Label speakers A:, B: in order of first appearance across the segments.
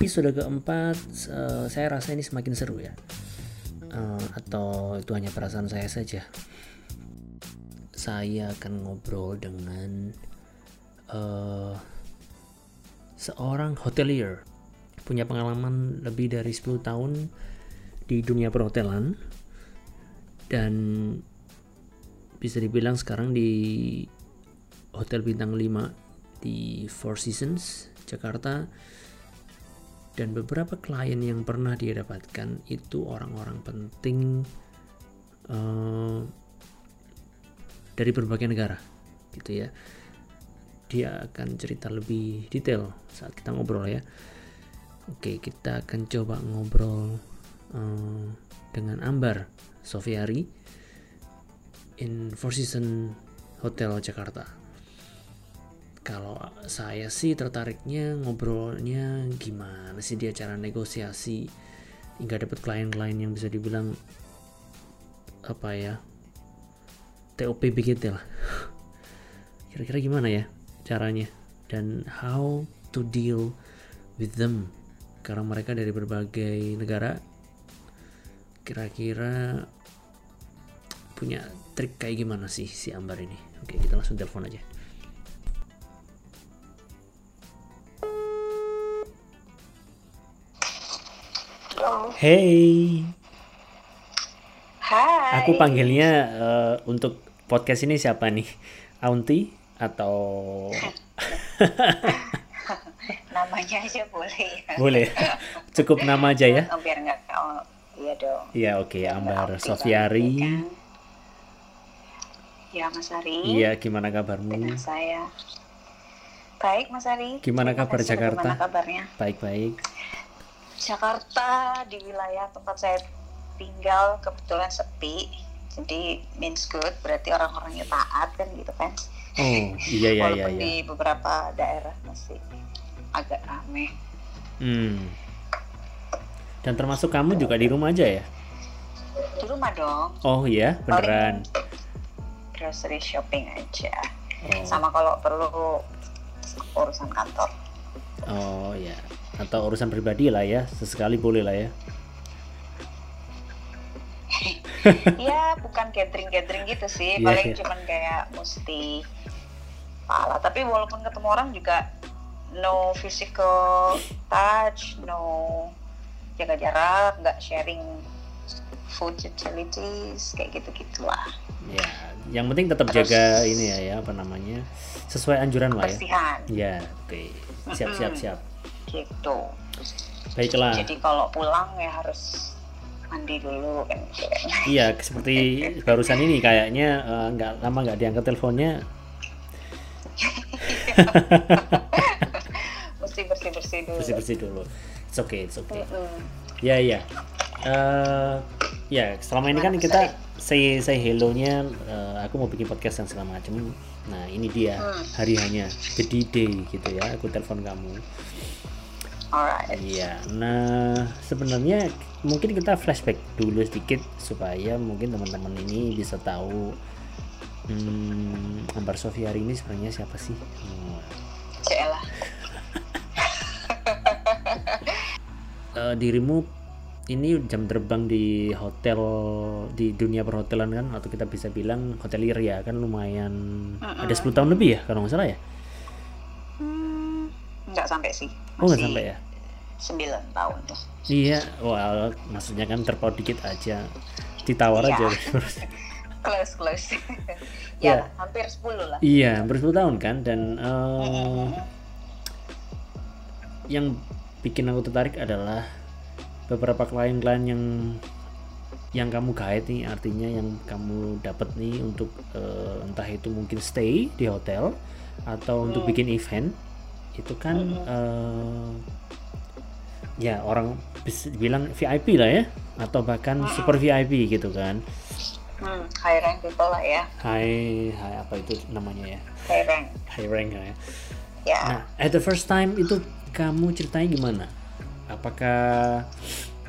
A: Episode keempat, uh, saya rasa ini semakin seru ya. Uh, atau itu hanya perasaan saya saja. Saya akan ngobrol dengan uh, seorang hotelier punya pengalaman lebih dari 10 tahun di dunia perhotelan dan bisa dibilang sekarang di hotel bintang 5 di Four Seasons Jakarta. Dan beberapa klien yang pernah dia dapatkan itu orang-orang penting uh, dari berbagai negara gitu ya. Dia akan cerita lebih detail saat kita ngobrol ya. Oke kita akan coba ngobrol uh, dengan Ambar Sofiari in Four Seasons Hotel Jakarta kalau saya sih tertariknya ngobrolnya gimana sih dia cara negosiasi? Hingga dapat klien-klien yang bisa dibilang apa ya TOP begitu lah. Kira-kira gimana ya caranya? Dan how to deal with them? Karena mereka dari berbagai negara kira-kira punya trik kayak gimana sih si Ambar ini? Oke kita langsung telepon aja Hey.
B: Hai.
A: Aku panggilnya uh, untuk podcast ini siapa nih? Aunty atau
B: namanya aja boleh.
A: Boleh. Cukup nama aja ya.
B: Oh, biar nggak oh, iya dong.
A: Iya oke, okay. Ambar Sofiari.
B: Kan? Ya Mas Ari.
A: Iya, gimana kabarmu?
B: Dengan saya. Baik Mas Ari.
A: Gimana kabar Jakarta?
B: Gimana kabarnya?
A: Baik-baik.
B: Jakarta di wilayah tempat saya tinggal kebetulan sepi. Jadi means good berarti orang-orangnya taat kan gitu kan.
A: Oh iya iya
B: walaupun
A: iya, iya.
B: di beberapa daerah masih agak rame.
A: Hmm. dan termasuk kamu juga di rumah aja ya?
B: Di rumah dong.
A: Oh iya? Beneran?
B: grocery shopping aja.
A: Oh.
B: sama kalau perlu urusan kantor.
A: Oh ya atau urusan pribadi lah ya sesekali boleh lah ya.
B: Ya bukan catering catering gitu sih. Yeah, paling yeah. cuman kayak mesti pala tapi walaupun ketemu orang juga no physical touch no jaga jarak nggak sharing food utilities kayak gitu gitulah
A: ya yang penting tetap Terus, jaga ini ya ya apa namanya sesuai anjuran lah ya. ya oke. Okay. siap siap siap
B: gitu.
A: Baiklah.
B: Jadi kalau pulang ya harus mandi dulu. Kan
A: iya seperti barusan ini kayaknya nggak uh, lama nggak diangkat teleponnya.
B: Mesti bersih bersih dulu.
A: Bersih bersih dulu. It's okay it's okay. Mm -hmm. ya ya. Uh, ya selama ini kan kita say say hello nya uh, aku mau bikin podcast dan segala macam. Nah ini dia hmm. hari hanya the day gitu ya aku telepon kamu
B: Alright.
A: Iya. Nah, sebenarnya mungkin kita flashback dulu sedikit supaya mungkin teman-teman ini bisa tahu hmm, Ambar Sofiari ini sebenarnya siapa sih? Hmm.
B: Cela.
A: uh, dirimu ini jam terbang di hotel di dunia perhotelan kan atau kita bisa bilang hotelier ya kan lumayan uh -uh. ada 10 tahun lebih ya kalau nggak salah ya
B: nggak sampai sih.
A: Masih oh nggak sampai ya?
B: 9 tahun. Tuh
A: iya well maksudnya kan terpaut dikit aja. Ditawar iya. aja.
B: Close close. Ya, ya hampir 10 lah.
A: Iya hampir 10 tahun kan dan uh, yang bikin aku tertarik adalah beberapa klien-klien yang yang kamu guide nih artinya yang kamu dapat nih untuk uh, entah itu mungkin stay di hotel atau untuk hmm. bikin event itu kan uh, ya orang bisa bilang VIP lah ya. Atau bahkan hmm. super VIP gitu kan.
B: Hmm, high rank people lah ya.
A: High high apa itu namanya ya?
B: High rank.
A: High rank ya.
B: Ya.
A: Nah at the first time itu kamu ceritanya gimana? Apakah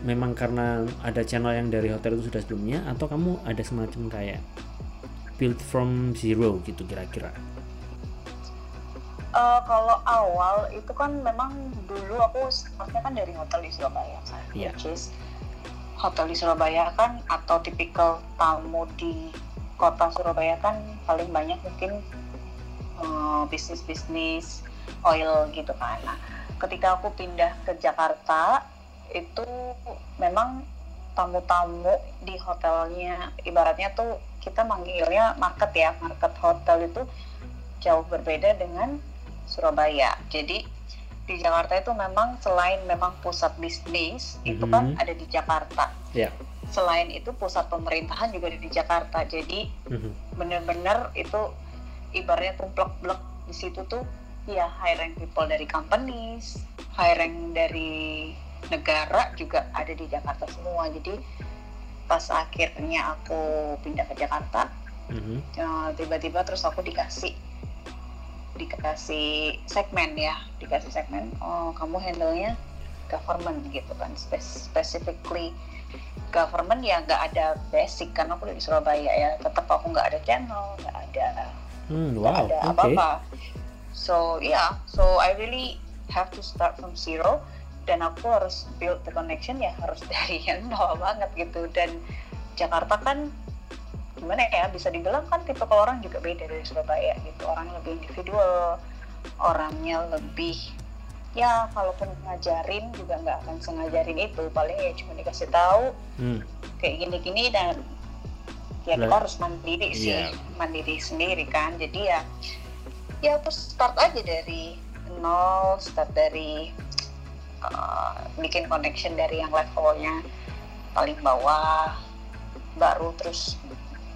A: memang karena ada channel yang dari hotel itu sudah sebelumnya? Atau kamu ada semacam kayak build from zero gitu kira-kira
B: Uh, kalau awal itu kan memang dulu aku startnya kan dari hotel di Surabaya kan,
A: yeah.
B: which is hotel di Surabaya kan atau tipikal tamu di kota Surabaya kan paling banyak mungkin uh, bisnis-bisnis oil gitu kan. Nah, ketika aku pindah ke Jakarta itu memang tamu-tamu di hotelnya ibaratnya tuh kita manggilnya market ya market hotel itu jauh berbeda dengan Surabaya jadi di Jakarta itu memang selain memang pusat bisnis mm-hmm. itu kan ada di Jakarta
A: yeah.
B: selain itu pusat pemerintahan juga ada di Jakarta jadi mm-hmm. itu ibaratnya tumplek-blek di situ tuh ya high rank people dari companies high rank dari negara juga ada di Jakarta semua jadi pas akhirnya aku pindah ke Jakarta mm-hmm. uh, tiba-tiba terus aku dikasih dikasih segmen ya dikasih segmen. Oh kamu handle-nya government gitu kan. Specifically government ya nggak ada basic karena aku dari Surabaya ya. Tetap aku nggak ada channel nggak ada
A: hmm, wow,
B: ada apa-apa. So yeah. So I really have to start from zero. Dan aku harus build the connection ya. Harus dari yang nol banget gitu. Dan Jakarta kan gimana ya bisa dibilang kan tipe orang juga beda dari Surabaya gitu orangnya lebih individual orangnya lebih ya kalaupun ngajarin juga nggak akan sengajarin itu paling ya cuma dikasih tahu hmm. kayak gini-gini dan ya kita harus mandiri sih yeah. mandiri sendiri kan jadi ya ya aku start aja dari nol start dari uh, bikin connection dari yang levelnya paling bawah baru terus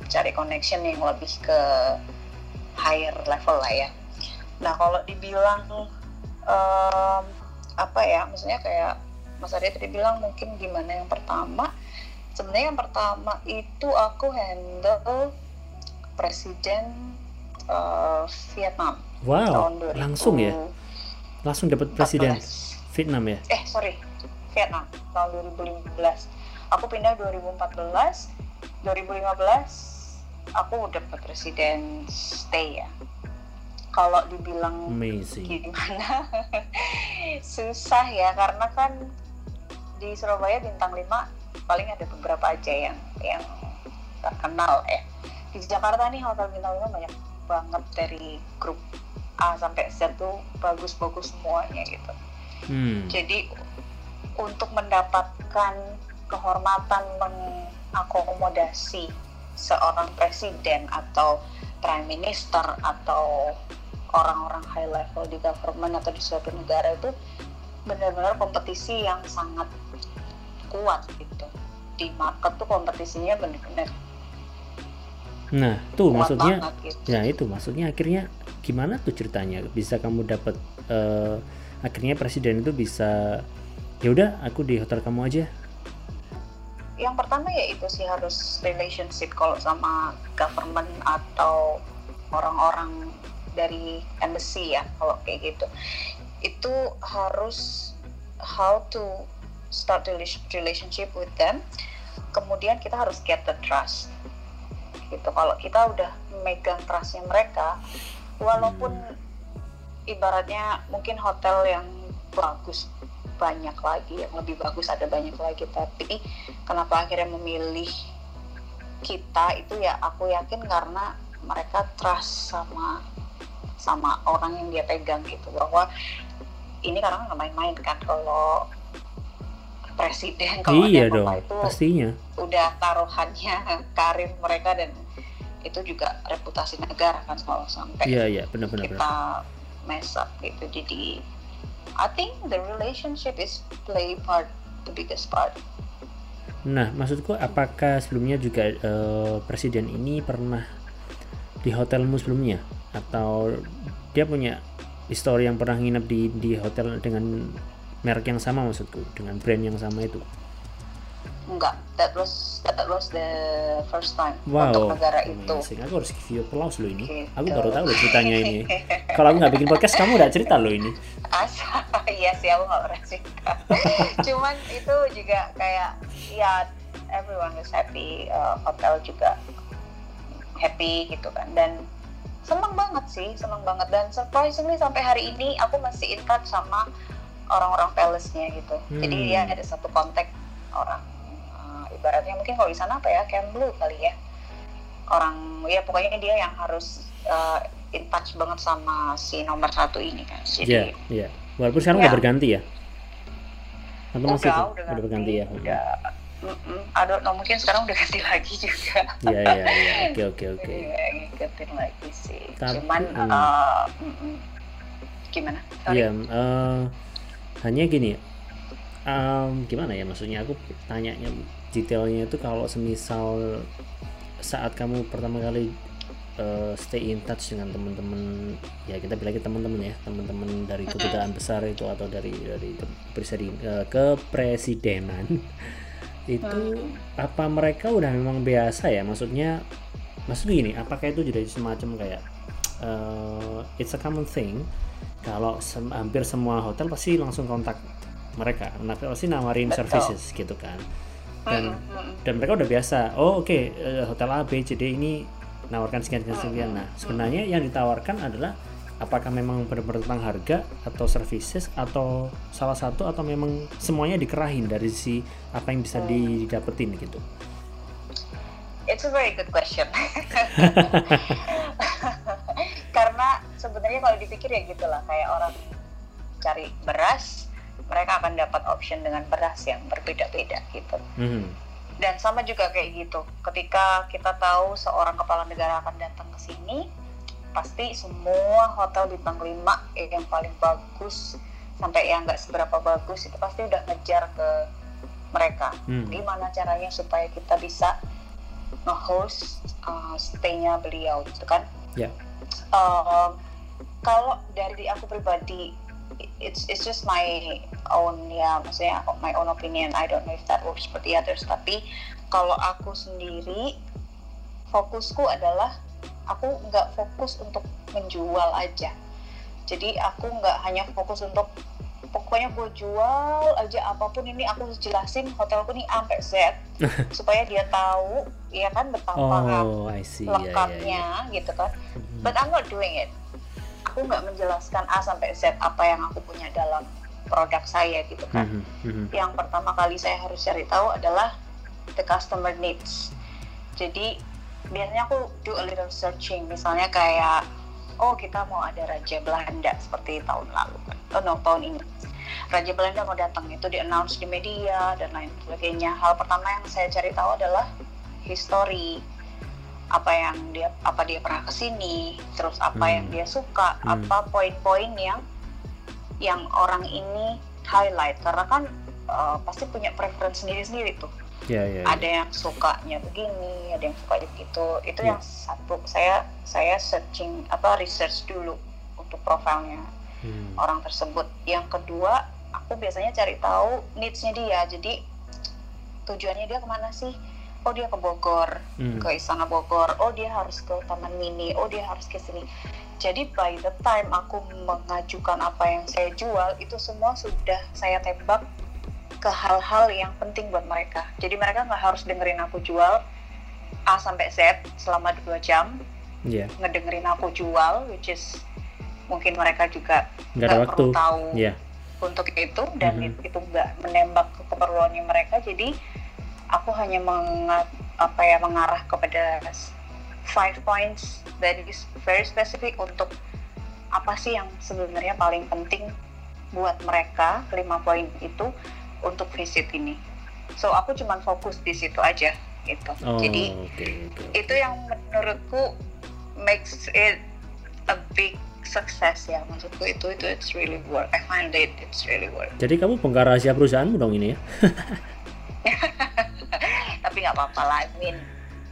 B: cari connection yang lebih ke higher level lah ya nah kalau dibilang um, apa ya maksudnya kayak Mas Arya tadi bilang mungkin gimana yang pertama sebenarnya yang pertama itu aku handle presiden uh, Vietnam
A: wow tahun 2000, langsung ya langsung dapat presiden Vietnam ya?
B: Eh sorry, Vietnam tahun 2015. Aku pindah 2014, 2015 aku udah presiden stay ya. Kalau dibilang
A: Amazing.
B: gimana, susah ya karena kan di Surabaya bintang 5 paling ada beberapa aja yang yang terkenal ya. Di Jakarta nih hotel bintang 5 banyak banget dari grup A sampai Z tuh bagus-bagus semuanya gitu Hmm. Jadi untuk mendapatkan kehormatan mengakomodasi seorang presiden atau prime minister atau orang-orang high level di government atau di suatu negara itu benar-benar kompetisi yang sangat kuat gitu di market tuh kompetisinya benar-benar
A: nah tuh maksudnya banget, gitu. ya itu maksudnya akhirnya gimana tuh ceritanya bisa kamu dapat uh, akhirnya presiden itu bisa ya udah aku di hotel kamu aja
B: yang pertama ya itu sih harus relationship kalau sama government atau orang-orang dari embassy ya kalau kayak gitu. Itu harus how to start relationship with them. Kemudian kita harus get the trust. Gitu kalau kita udah megang trustnya mereka walaupun ibaratnya mungkin hotel yang bagus banyak lagi yang lebih bagus ada banyak lagi. Tapi kenapa akhirnya memilih kita itu ya aku yakin karena mereka trust sama sama orang yang dia pegang gitu. Bahwa ini karena nggak main-main kan kalau presiden kalau
A: iya dong, itu pastinya.
B: udah taruhannya karir mereka dan itu juga reputasi negara kan kalau sampai
A: iya iya benar-benar.
B: kita mess up gitu. Jadi I think the relationship is play part the biggest part.
A: Nah maksudku apakah sebelumnya juga uh, presiden ini pernah di hotelmu sebelumnya? Atau dia punya histori yang pernah nginep di di hotel dengan merek yang sama maksudku? Dengan brand yang sama itu
B: enggak that was that was the first time
A: wow.
B: untuk negara itu
A: Amazing. aku harus give you applause lo ini gitu. aku baru tahu loh ceritanya ini kalau aku nggak bikin podcast kamu udah cerita lo ini
B: Asa, iya sih aku nggak pernah cerita cuman itu juga kayak ya everyone was happy uh, hotel juga happy gitu kan dan seneng banget sih seneng banget dan surprisingly sampai hari ini aku masih in touch sama orang-orang palace-nya gitu
A: Hmm.
B: jadi dia ada satu kontak orang ibaratnya mungkin kalau di sana apa ya Blue kali ya orang ya pokoknya dia yang harus uh, in touch banget sama si nomor satu ini kan
A: Iya,
B: jadi
A: iya. Walaupun sekarang
B: Ya.
A: udah berganti ya. Atau masih
B: udah, udah,
A: udah berganti ya.
B: udah mm-mm. I don't know, mungkin sekarang udah ganti lagi juga
A: Iya, iya, iya. Oke, oke, oke.
B: Iya, ngikutin lagi sih.
A: Tapi,
B: Cuman
A: hmm.
B: uh, mm-mm. gimana? Sorry.
A: Iya, eh, hanya gini. em, gimana ya maksudnya aku tanyanya detailnya itu kalau semisal saat kamu pertama kali eh, stay in touch dengan teman-teman ya kita bilangnya teman-teman ya teman-teman dari kedutaan besar itu atau dari dari presiden eh, kepresidenan itu apa mereka udah memang biasa ya? Maksudnya maksudnya gini apakah itu jadi semacam kayak eh, it's a common thing kalau sem- hampir semua hotel pasti langsung kontak mereka nah pasti nawarin
B: Betul.
A: services gitu kan dan dan mereka udah biasa oh oke eh, hotel A B C D ini nawarkan sekian sekian sekian. Nah sebenarnya yang ditawarkan adalah apakah memang benar-benar tentang harga atau services atau salah satu atau memang semuanya dikerahin dari si apa yang bisa didapetin gitu.
B: It's a very good question. Karena sebenarnya kalau dipikir ya gitulah kayak orang cari beras, mereka akan dapat option dengan beras yang berbeda-beda gitu.
A: Mhm.
B: Dan sama juga kayak gitu. Ketika kita tahu seorang kepala negara akan datang ke sini, pasti semua hotel bintang 5 yang paling bagus sampai yang nggak seberapa bagus itu pasti udah ngejar ke mereka.
A: Hmm.
B: Gimana caranya supaya kita bisa nge-host uh, stay-nya beliau gitu kan?
A: Ya.
B: Um, kalau dari aku pribadi it's it's just my own ya maksudnya my own opinion. I don't know if that works for the others. Tapi kalau aku sendiri fokusku adalah aku nggak fokus untuk menjual aja. Jadi aku nggak hanya fokus untuk pokoknya gue jual aja apa pun ini aku jelasin hotelku nih A sampai Z. Supaya dia tahu ya kan betapa
A: oh ya, ya, ya.
B: lengkapnya gitu kan. But I'm not doing it aku nggak menjelaskan A sampai Z apa yang aku punya dalam produk saya gitu kan.
A: Mhm, mhm.
B: yang pertama kali saya harus cari tahu adalah the customer needs. Jadi biasanya aku do a little searching. Misalnya kayak oh kita mau ada Raja Belanda seperti tahun lalu kan. Oh no tahun ini. Raja Belanda mau datang. Itu di announce di media dan lain sebagainya. Hal pertama yang saya cari tahu adalah history apa yang dia apa dia pernah ke sini terus apa
A: Hmm.
B: yang dia suka
A: Hmm.
B: apa poin-poin yang yang orang ini highlight karena kan uh, pasti punya preference sendiri-sendiri tuh
A: ya ya ya.
B: ada yang sukanya begini ada yang suka begitu itu
A: Iya.
B: yang satu saya saya searching apa research dulu untuk profilnya
A: Hmm.
B: orang tersebut yang kedua aku biasanya cari tahu needs-nya dia jadi tujuannya dia ke mana sih oh dia ke Bogor.
A: Hmm.
B: ke Istana Bogor. Oh dia harus ke Taman Mini. Oh dia harus ke sini. Jadi by the time aku mengajukan apa yang saya jual itu semua sudah saya tembak ke hal-hal yang penting buat mereka. Jadi mereka nggak harus dengerin aku jual A sampai Z selama dua jam.
A: Ya
B: ngedengerin aku jual which is mungkin mereka juga
A: nggak
B: perlu tahu
A: ya
B: untuk itu. Dan
A: Mhm.
B: itu nggak menembak ke keperluannya mereka. Jadi aku hanya menga- apa ya mengarah kepada five points that is very specific untuk apa sih yang sebenarnya paling penting buat mereka lima poin itu untuk visit ini. So aku cuman fokus di situ aja gitu.
A: Oh
B: jadi
A: oke oke
B: itu yang menurutku makes it a big success ya. Maksudku itu itu it's really work I find it it's really work
A: jadi kamu bongkar rahasia perusahaanmu dong ini ya
B: tapi nggak apa-apa lah I mean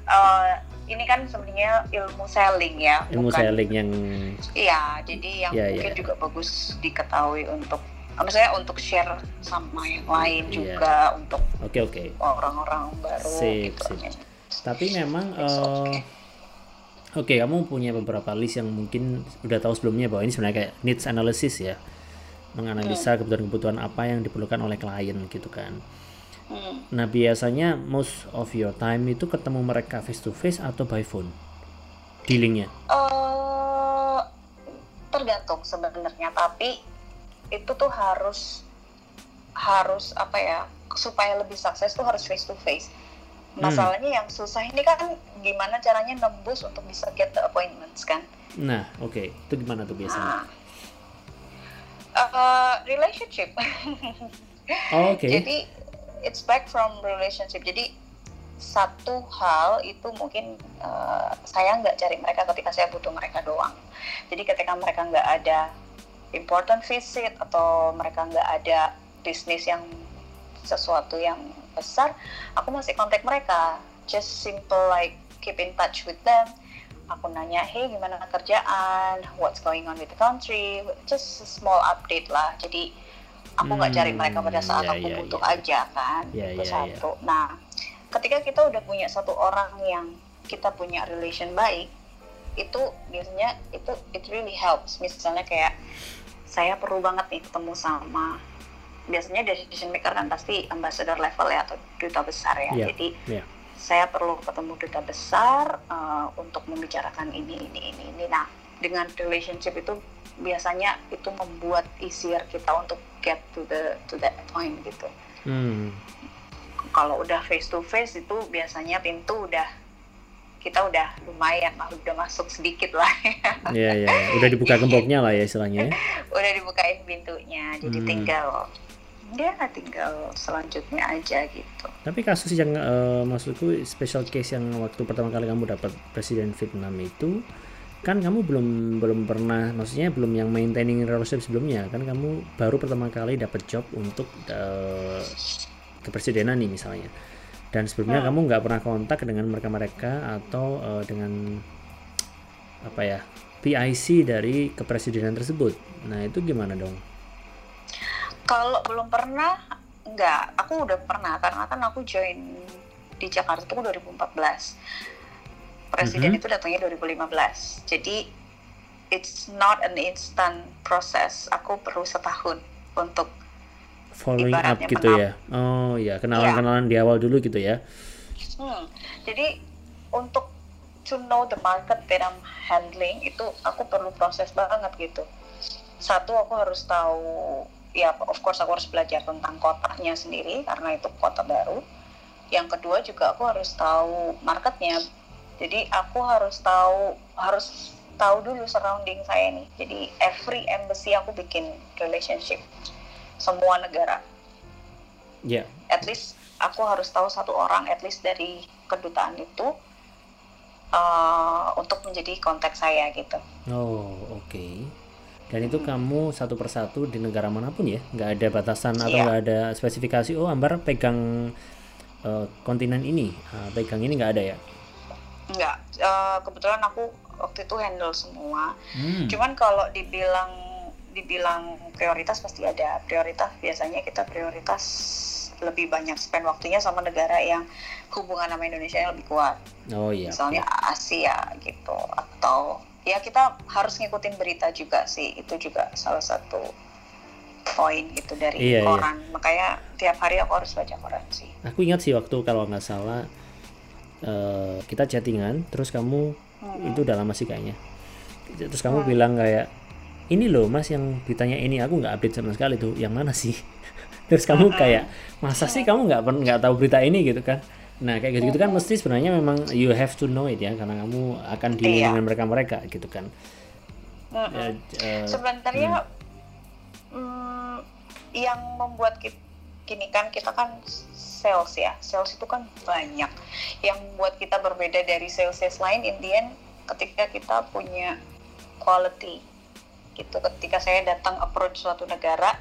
B: uh, ini kan sebenarnya ilmu selling ya
A: ilmu
B: bukan
A: selling yang
B: iya jadi yang
A: Iya,
B: mungkin
A: iya.
B: juga bagus diketahui untuk maksudnya untuk share sama yang lain
A: Iya.
B: juga untuk
A: oke oke
B: orang-orang baru
A: Sip,
B: gitu
A: sip. tapi memang eh,
B: okay.
A: Oke, kamu punya beberapa list yang mungkin udah tahu sebelumnya bahwa ini sebenarnya kayak needs analysis ya, menganalisa kebutuhan-kebutuhan apa yang diperlukan oleh klien gitu kan.
B: Hmm.
A: Nah biasanya most of your time itu ketemu mereka face to face atau by phone. dealingnya?
B: Uh, tergantung sebenarnya, tapi itu tuh harus harus apa ya supaya lebih sukses tuh harus face to face. Masalahnya hmm. yang susah ini kan gimana caranya nembus untuk bisa get the appointments kan?
A: Nah, oke, okay. itu gimana tuh biasanya? Nah,
B: uh, relationship.
A: oh, Oke. Okay.
B: Jadi it's back from relationship. Jadi satu hal itu mungkin uh, saya nggak cari mereka ketika saya butuh mereka doang. Jadi ketika mereka nggak ada important visit atau mereka nggak ada bisnis yang sesuatu yang besar, aku masih kontak mereka. Just simple like keep in touch with them. Aku nanya, hey gimana kerjaan, what's going on with the country, just a small update lah. Jadi aku nggak hmm, cari mereka pada saat yeah, aku yeah, butuh yeah. aja kan, yeah, itu yeah, satu. Yeah. Nah ketika kita udah punya satu orang yang kita punya relation baik itu biasanya itu it really helps misalnya kayak saya perlu banget nih ketemu sama biasanya decision maker kan pasti ambassador level ya atau duta besar ya yeah, jadi yeah. saya perlu ketemu duta besar uh, untuk membicarakan ini ini ini ini nah dengan relationship itu biasanya itu membuat easier kita untuk get to the to that point gitu. Hmm. Kalau udah face to face itu biasanya pintu udah kita udah lumayan lah udah masuk sedikit lah.
A: Ya ya udah dibuka gemboknya lah ya istilahnya ya.
B: udah dibukain pintunya jadi hmm. tinggal ya tinggal selanjutnya aja gitu.
A: Tapi kasus yang uh, maksudku special case yang waktu pertama kali kamu dapat presiden Vietnam itu kan kamu belum belum pernah maksudnya belum yang maintaining relationship sebelumnya. Kan kamu baru pertama kali dapat job untuk uh, kepresidenan nih misalnya. Dan sebelumnya hmm. kamu nggak pernah kontak dengan mereka-mereka atau uh, dengan apa ya PIC dari kepresidenan tersebut. Nah itu gimana dong?
B: Kalau belum pernah nggak. Aku udah pernah karena kan aku join di Jakarta itu 2014 presiden mm -hmm. itu datangnya 2015 jadi it's not an instant process. Aku perlu setahun untuk
A: following up gitu ya? Oh ya kenalan-kenalan ya. di awal dulu gitu ya?
B: Hmm, jadi untuk to know the market that I'm handling itu aku perlu proses banget gitu. Satu aku harus tahu ya of course aku harus belajar tentang kotanya sendiri karena itu kota baru. Yang kedua juga aku harus tahu marketnya jadi aku harus tahu harus tahu dulu surrounding saya nih jadi every embassy aku bikin relationship semua negara.
A: Ya. Yeah.
B: At least aku harus tahu satu orang at least dari kedutaan itu uh, untuk menjadi kontak saya gitu.
A: Oh oke. Okay. Dan itu kamu satu persatu di negara mana pun ya, nggak ada batasan atau yeah. nggak ada spesifikasi. Oh Ambar pegang uh, kontinen ini, uh, pegang ini nggak ada ya?
B: Nggak. Uh, kebetulan aku waktu itu handle semua. Hmm. Cuman kalau dibilang dibilang prioritas pasti ada prioritas biasanya kita prioritas lebih banyak spend waktunya sama negara yang hubungan sama Indonesia yang lebih kuat
A: oh iya
B: misalnya Asia gitu atau ya kita harus ngikutin berita juga sih itu juga salah satu poin gitu dari iya, iya. koran iya. makanya tiap hari aku harus baca koran sih
A: aku ingat sih waktu kalau nggak salah uh, kita chattingan terus kamu hmm. itu udah lama sih kayaknya terus kamu hmm. bilang kayak ini loh mas yang ditanya ini aku nggak update sama sekali tuh yang mana sih terus kamu kayak masa sih kamu nggak nggak tahu berita ini gitu kan nah kayak gitu, gitu kan mesti sebenarnya memang you have to know it ya karena kamu akan di iya. dengan mereka mereka gitu kan
B: mm -hmm. ya, uh, sebenarnya hmm. Hmm, yang membuat kita gini kan kita kan sales ya. Sales itu kan banyak. Yang membuat kita berbeda dari sales sales lain in the end ketika kita punya quality. Gitu ketika saya datang approach suatu negara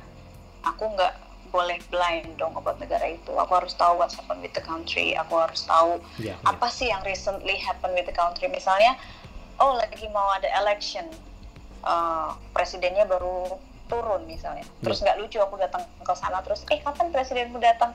B: aku nggak boleh blind dong about negara itu. Aku harus tahu what's happen with the country. Aku harus tahu yeah, yeah. apa sih yang recently happen with the country. Misalnya oh lagi mau ada election. Uh, presidennya baru turun misalnya terus nggak yeah. lucu aku datang ke sana terus eh kapan presidenmu datang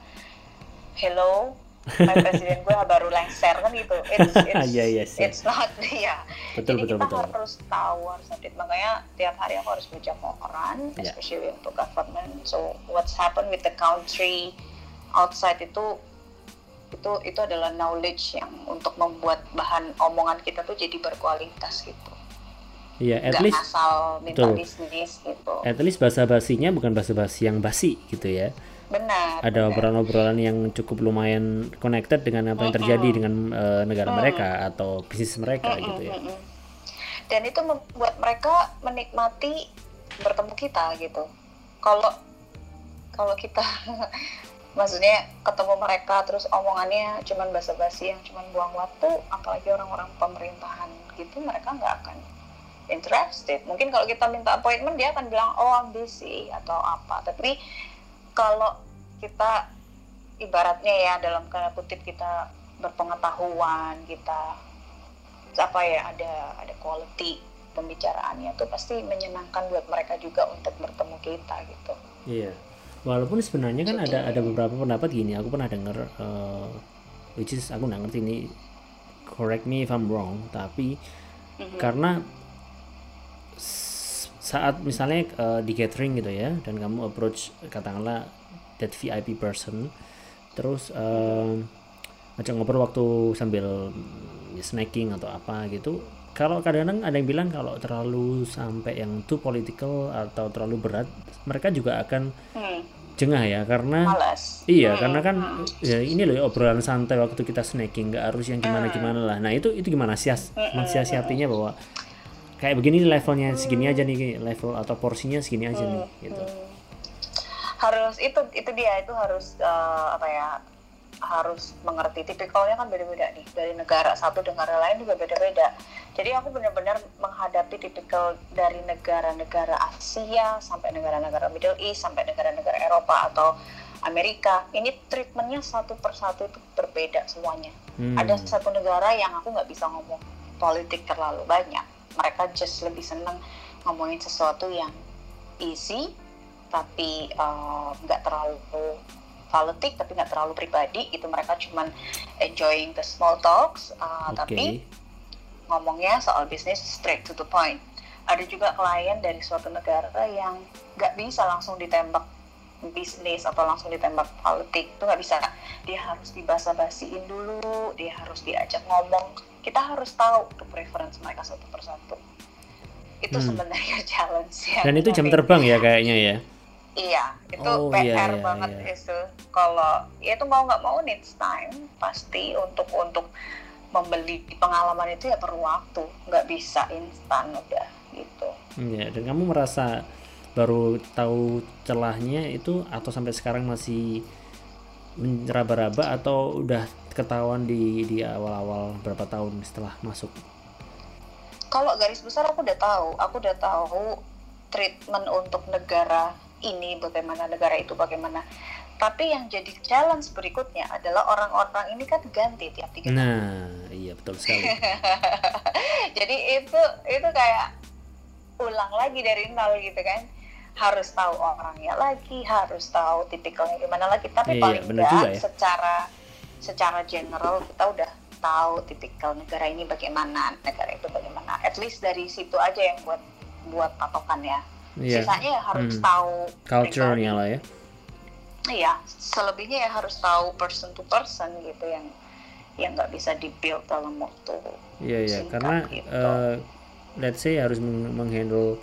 B: hello presiden gue baru lengser kan gitu it's it's,
A: yeah, yes,
B: yeah. it's not ya
A: betul,
B: jadi
A: betul,
B: kita
A: betul.
B: harus tahu harus update makanya tiap hari aku harus baca koran yeah. especially untuk government so what's happen with the country outside itu itu itu adalah knowledge yang untuk membuat bahan omongan kita tuh jadi berkualitas gitu
A: Iya, at
B: nggak
A: least
B: asal minta
A: betul.
B: bisnis gitu
A: at least bahasa basinya bukan bahasa basi yang basi gitu ya.
B: benar
A: Ada obrolan-obrolan yang cukup lumayan connected dengan apa yang terjadi dengan eh, negara mereka atau bisnis mereka gitu ya.
B: Dan itu membuat mereka menikmati bertemu kita gitu kalau kalau kita maksudnya ketemu mereka terus omongannya cuman basa-basi yang cuman buang waktu apalagi orang-orang pemerintahan gitu mereka nggak akan interested mungkin kalau kita minta appointment dia akan bilang oh I'm busy atau apa tapi kalau kita ibaratnya ya dalam tanda kutip kita berpengetahuan kita apa ya ada ada quality pembicaraannya tuh pasti menyenangkan buat mereka juga untuk bertemu kita gitu.
A: Iya. Walaupun sebenarnya kan ada ada beberapa pendapat gini, aku pernah dengar eh, which is aku nggak ngerti ini correct me if I'm wrong, tapi
B: Mhm.
A: karena saat misalnya eh, di catering gitu ya dan kamu approach katakanlah that VIP person terus ngajak ngobrol waktu sambil snacking atau apa gitu kalau kadang-kadang ada yang bilang kalau terlalu sampai yang too political atau terlalu berat mereka juga akan
B: Hmm,
A: jengah ya karena
B: malas.
A: Iya,
B: Hmm,
A: karena kan
B: hmm.
A: ya ini loh ya, obrolan santai waktu kita snacking, nggak harus yang gimana-gimana lah. Nah itu itu gimana sias mensiasatinya bahwa kayak begini levelnya segini aja nih level atau porsinya segini aja nih gitu.
B: Hmm. Harus itu itu dia itu harus eh, apa ya harus mengerti tipikalnya kan beda-beda nih dari negara satu ke negara lain juga beda-beda. Jadi aku benar-benar menghadapi tipikal dari negara-negara Asia sampai negara-negara Middle East sampai negara-negara Eropa atau Amerika. Ini treatmentnya satu persatu itu berbeda semuanya.
A: Hmm.
B: Ada satu negara yang aku nggak bisa ngomong politik terlalu banyak. Mereka just lebih seneng ngomongin sesuatu yang easy, tapi eh, nggak terlalu politik, tapi nggak terlalu pribadi. Itu mereka cuman enjoying the small talks, eh,
A: Oke.
B: tapi ngomongnya soal bisnis straight to the point. Ada juga klien dari suatu negara yang nggak bisa langsung ditembak bisnis atau langsung ditembak politik itu nggak bisa dia harus dibasa-basiin dulu dia harus diajak ngomong kita harus tahu tuh preference mereka satu persatu itu
A: Hmm.
B: sebenarnya challenge ya
A: Dan itu jam terbang ya kayaknya ya.
B: iya itu
A: Oh,
B: PR
A: iya, iya,
B: banget
A: iya.
B: itu kalau ya itu mau nggak mau needs time pasti untuk untuk membeli pengalaman itu ya perlu waktu nggak bisa instan udah gitu
A: Iya, dan kamu merasa baru tahu celahnya itu atau sampai sekarang masih meraba-raba atau udah ketahuan di di awal-awal berapa tahun setelah masuk?
B: kalau garis besar aku udah tahu aku udah tahu treatment untuk negara ini bagaimana negara itu bagaimana tapi yang jadi challenge berikutnya adalah orang-orang ini kan ganti tiap tiga tahun.
A: Nah, iya betul sekali.
B: jadi itu itu kayak ulang lagi dari nol gitu kan harus tahu orangnya lagi harus tahu tipikalnya gimana lagi tapi
A: Iya,
B: paling enggak
A: ya.
B: secara secara general kita udah tahu tipikal negara ini bagaimana negara itu bagaimana at least dari situ aja yang buat buat patokan ya
A: Iya,
B: sisanya ya harus
A: Hmm.
B: tahu
A: culture-nya lah ya.
B: iya selebihnya ya harus tahu person to person gitu yang yang nggak bisa di build dalam waktu
A: Iya iya, karena
B: gitu.
A: eh, let's say harus meng- menghandle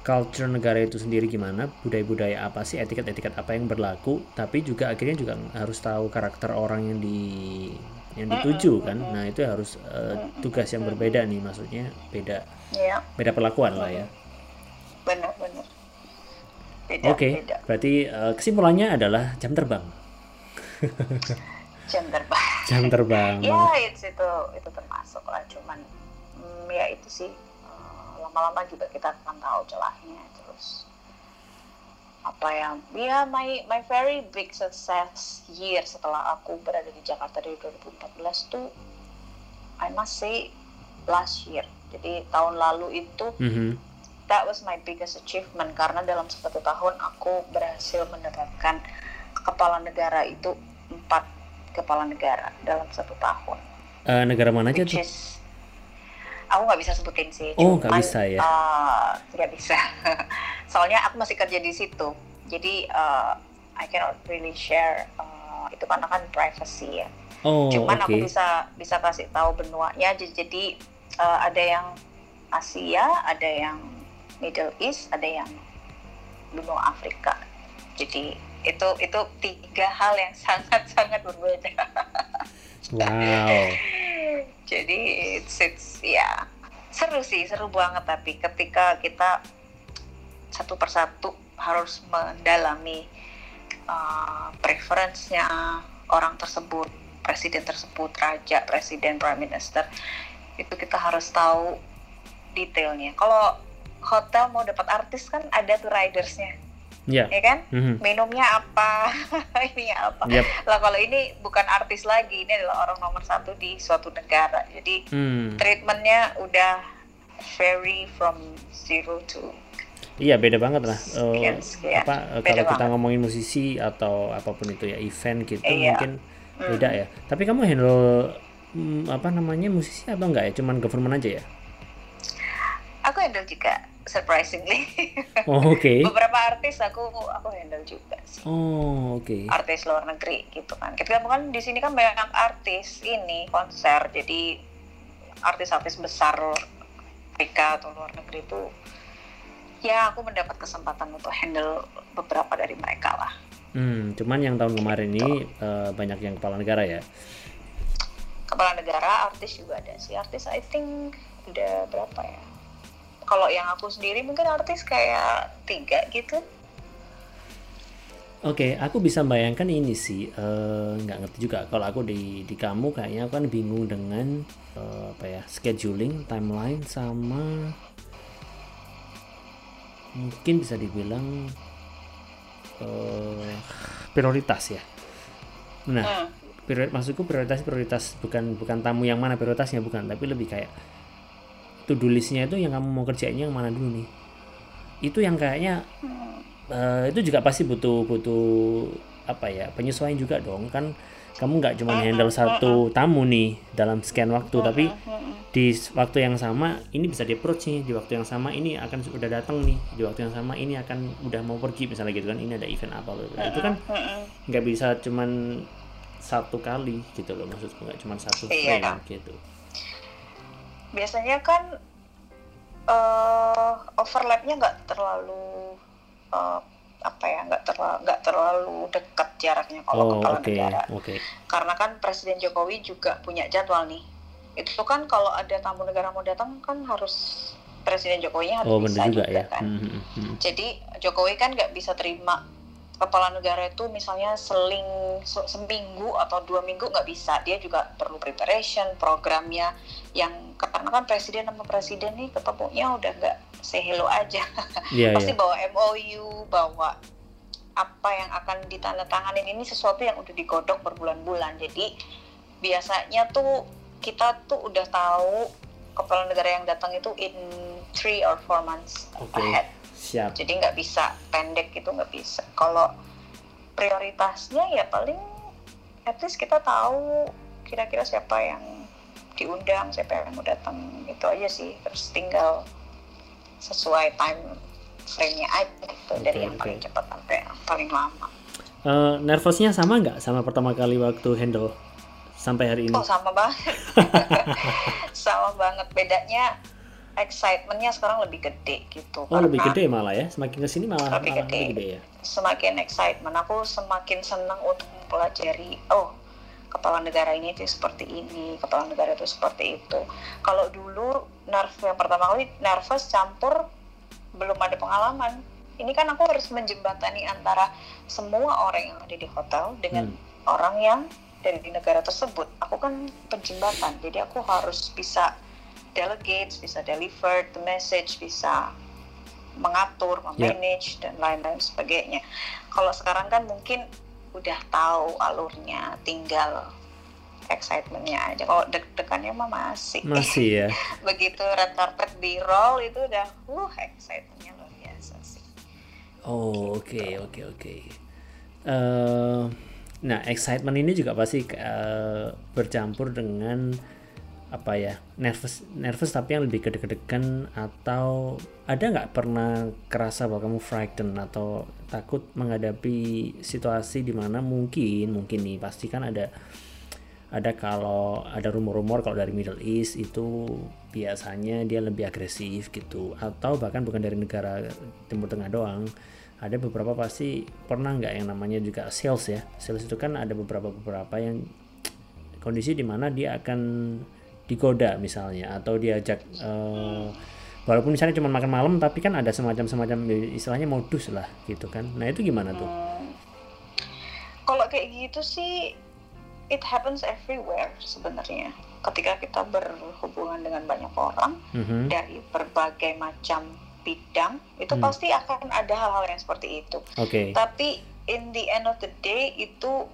A: culture negara itu sendiri gimana, budaya-budaya apa sih, etiket-etiket apa yang berlaku, tapi juga akhirnya juga harus tahu karakter orang yang di yang dituju kan. Nah, itu harus eh, tugas yang berbeda nih maksudnya beda
B: ya
A: beda perlakuan lah ya.
B: benar-benar beda
A: Oke,
B: beda
A: berarti eh, kesimpulannya adalah jam terbang.
B: jam terbang
A: Jam terbang.
B: ya itu itu itu termasuk lah cuman mm, ya itu sih lama-lama juga kita akan tahu celahnya terus apa yang ya my my very big success year setelah aku berada di Jakarta dari 2014 tuh I must say last year jadi tahun lalu itu
A: Mhm.
B: that was my biggest achievement karena dalam satu tahun aku berhasil mendapatkan kepala negara itu empat kepala negara dalam satu tahun
A: Eh, negara mana aja tuh?
B: is aku nggak bisa sebutin sih
A: Oh, nggak bisa ya?
B: eh, nggak bisa soalnya aku masih kerja di situ jadi eh, I cannot really share eh, itu karena kan privacy ya
A: Oh,
B: Cuman
A: oke.
B: aku bisa bisa kasih tahu benuanya. Jadi, jadi uh, ada yang Asia, ada yang Middle East, ada yang benua Afrika. Jadi itu itu tiga hal yang sangat sangat berbeda.
A: Wow.
B: Jadi it's, it's ya seru sih seru banget tapi ketika kita satu persatu harus mendalami uh, preference-nya orang tersebut, presiden tersebut, raja, presiden, prime minister, itu kita harus tahu detailnya. Kalau hotel mau dapat artis kan ada tuh ridersnya,
A: Ya.
B: ya kan?
A: Mhm.
B: Minumnya apa, ini apa.
A: Yap.
B: Lah kalau ini bukan artis lagi, ini adalah orang nomor satu di suatu negara. Jadi
A: Hmm.
B: treatmentnya udah vary from zero to
A: Iya beda banget lah. Eh,
B: Sekian, sekian.
A: apa eh,
B: Beda
A: kalau kita
B: banget.
A: ngomongin musisi atau apa pun itu ya event gitu
B: Iya.
A: mungkin beda ya. Tapi kamu handle mm, apa namanya musisi atau enggak ya? Cuman government aja ya?
B: aku handle juga surprisingly.
A: Oh, oke.
B: beberapa artis aku aku handle juga sih.
A: Oh oke.
B: artis luar negeri gitu kan. Kita kan di sini kan banyak artis ini konser. Jadi artis-artis besar Afrika atau luar negeri itu ya aku mendapat kesempatan untuk handle beberapa dari mereka lah.
A: Hmm, cuman yang tahun kemarin ini eh, banyak yang kepala negara ya.
B: kepala negara artis juga ada sih. Artis I think udah berapa ya kalau yang aku sendiri mungkin artis kayak tiga gitu
A: Oke, aku bisa bayangkan ini sih, eh, nggak ngerti juga. Kalau aku di di kamu kayaknya aku kan bingung dengan eh, apa ya scheduling, timeline sama mungkin bisa dibilang eh, prioritas ya. Nah,
B: Hmm.
A: priori- maksudku prioritas prioritas bukan bukan tamu yang mana prioritasnya bukan, tapi lebih kayak to do listnya itu yang kamu mau kerjainnya yang mana dulu nih. Itu yang kayaknya. Eh, itu juga pasti butuh butuh apa ya penyesuaian juga dong kan kamu nggak cuma handle satu tamu nih dalam sekian waktu tapi di waktu yang sama ini bisa di approach nih di waktu yang sama ini akan sudah datang nih di waktu yang sama ini akan udah mau pergi misalnya gitu kan ini ada event apa bla, itu kan nggak bisa cuman satu kali gitu loh maksudku nggak cuma satu
B: Iya.
A: frame gitu
B: biasanya kan eh overlapnya nggak terlalu eh, apa ya nggak terlalu nggak terlalu dekat jaraknya kalau
A: oh
B: kepala
A: oke
B: negara.
A: oke.
B: Karena kan Presiden Jokowi juga punya jadwal nih. Itu kan kalau ada tamu negara mau datang kan harus Presiden Jokowi harus
A: oh
B: bisa
A: bener juga ya.
B: kan.
A: Hmm, hmm.
B: jadi Jokowi kan nggak bisa terima kepala negara itu misalnya seling se- seminggu atau dua minggu nggak bisa. Dia juga perlu preparation programnya yang karena kan presiden sama presiden nih ketemunya udah nggak say hello aja.
A: Iya
B: pasti
A: iya.
B: bawa MOU bawa apa yang akan ditandatanganin. Ini sesuatu yang udah digodok berbulan-bulan. Jadi biasanya tuh kita tuh udah tahu kepala negara yang datang itu in three or four months
A: Oke.
B: ahead
A: siap.
B: Jadi nggak bisa pendek gitu nggak bisa. Kalau prioritasnya ya paling at least kita tahu kira-kira siapa yang diundang siapa yang mau datang. Gitu aja sih terus tinggal sesuai time frame-nya aja gitu dari
A: Oke,
B: yang
A: oke.
B: paling cepat sampai yang paling lama.
A: Eh, nervousnya sama nggak sama pertama kali waktu handle sampai hari ini?
B: Oh sama banget. Sama banget. Bedanya excitementnya sekarang lebih gede gitu
A: Oh lebih gede malah ya, semakin ke sini malah
B: Lebih
A: malah
B: gede.
A: lebih gede ya.
B: semakin excitement aku semakin senang untuk mempelajari oh kepala negara ini itu seperti ini kepala negara itu seperti itu kalau dulu nerve yang pertama kali nervous campur belum ada pengalaman ini kan aku harus menjembatani antara semua orang yang ada di hotel dengan
A: Hmm.
B: orang yang dari di negara tersebut aku kan penjembatan jadi aku harus bisa delegate bisa deliver the message bisa mengatur,
A: Ya.
B: memanage dan lain-lain sebagainya. Kalau sekarang kan mungkin udah tahu alurnya, tinggal excitementnya aja. Kalau deg-degannya mah masih.
A: Masih ya.
B: Begitu red carpet di roll itu udah, uh excitementnya luar biasa sih.
A: Oh oke oke oke. Eh, Nah excitement ini juga pasti eh, bercampur dengan apa ya nervous nervous tapi yang lebih gede-gedegan atau ada nggak pernah kerasa bahwa kamu frightened atau takut menghadapi situasi di mana mungkin mungkin nih pasti kan ada ada kalau ada rumor-rumor kalau dari Middle East itu biasanya dia lebih agresif gitu. Atau bahkan bukan dari negara Timur Tengah doang ada beberapa pasti pernah nggak yang namanya juga sales ya? Sales itu kan ada beberapa beberapa yang kondisi di mana dia akan digoda misalnya atau diajak uh, walaupun misalnya cuma makan malam tapi kan ada semacam semacam istilahnya modus lah gitu kan nah itu gimana tuh hmm.
B: kalau kayak gitu sih it happens everywhere sebenarnya ketika kita berhubungan dengan banyak orang mm-hmm. dari berbagai macam bidang itu mm. pasti akan ada hal-hal yang seperti itu.
A: Okay.
B: Tapi in the end of the day itu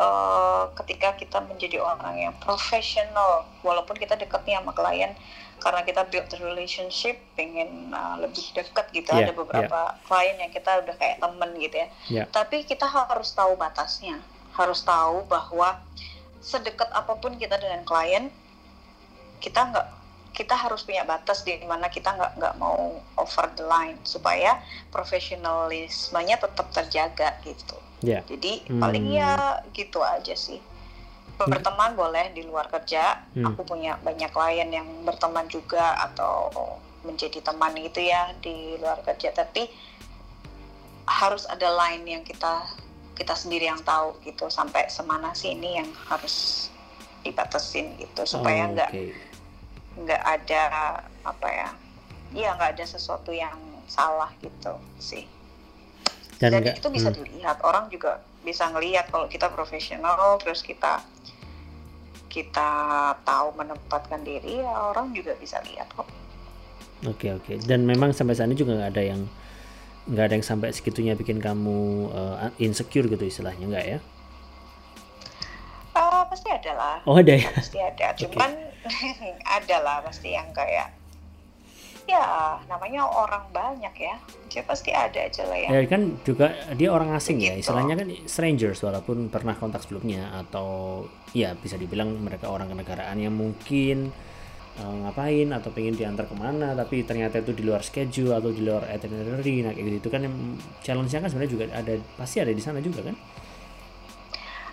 B: uh, ketika kita menjadi orang yang profesional, walaupun kita dekatnya sama klien karena kita build the relationship, pengen uh, lebih dekat gitu, yeah, ada beberapa yeah. klien yang kita udah kayak temen gitu ya. Yeah. Tapi kita harus tahu batasnya harus tahu bahwa sedekat apa pun kita dengan klien kita nggak kita harus punya batas di mana kita nggak nggak mau over the line supaya profesionalismenya tetap terjaga gitu.
A: Yeah.
B: Jadi hmm. paling ya gitu aja sih. Berteman hmm. boleh di luar kerja. Hmm. Aku punya banyak klien yang berteman juga atau menjadi teman gitu ya di luar kerja. Tapi harus ada line yang kita kita sendiri yang tahu gitu sampai semana sih ini yang harus dibatasin gitu supaya oh, nggak okay. Nggak ada apa ya ya nggak ada sesuatu yang salah gitu sih dan, dan enggak, itu bisa hmm. dilihat orang juga bisa ngelihat kalau kita profesional terus kita kita tahu menempatkan diri ya orang juga bisa lihat kok
A: oke okay, oke okay. dan memang sampai saat ini juga nggak ada yang nggak ada yang sampai segitunya bikin kamu uh, insecure gitu istilahnya nggak ya?
B: Uh, pasti ada lah.
A: Oh ada ya?
B: Pasti ada. Cuman okay. ada lah pasti yang kayak ya namanya orang banyak ya. Jadi pasti ada aja lah ya.
A: Ya kan juga dia orang asing ya, gitu. ya. Istilahnya kan strangers walaupun pernah kontak sebelumnya atau ya bisa dibilang mereka orang kenegaraan yang mungkin uh, ngapain atau pengen diantar ke mana tapi ternyata itu di luar schedule atau di luar itinerary nah kayak gitu itu kan yang challenge-nya kan sebenarnya juga ada pasti ada di sana juga kan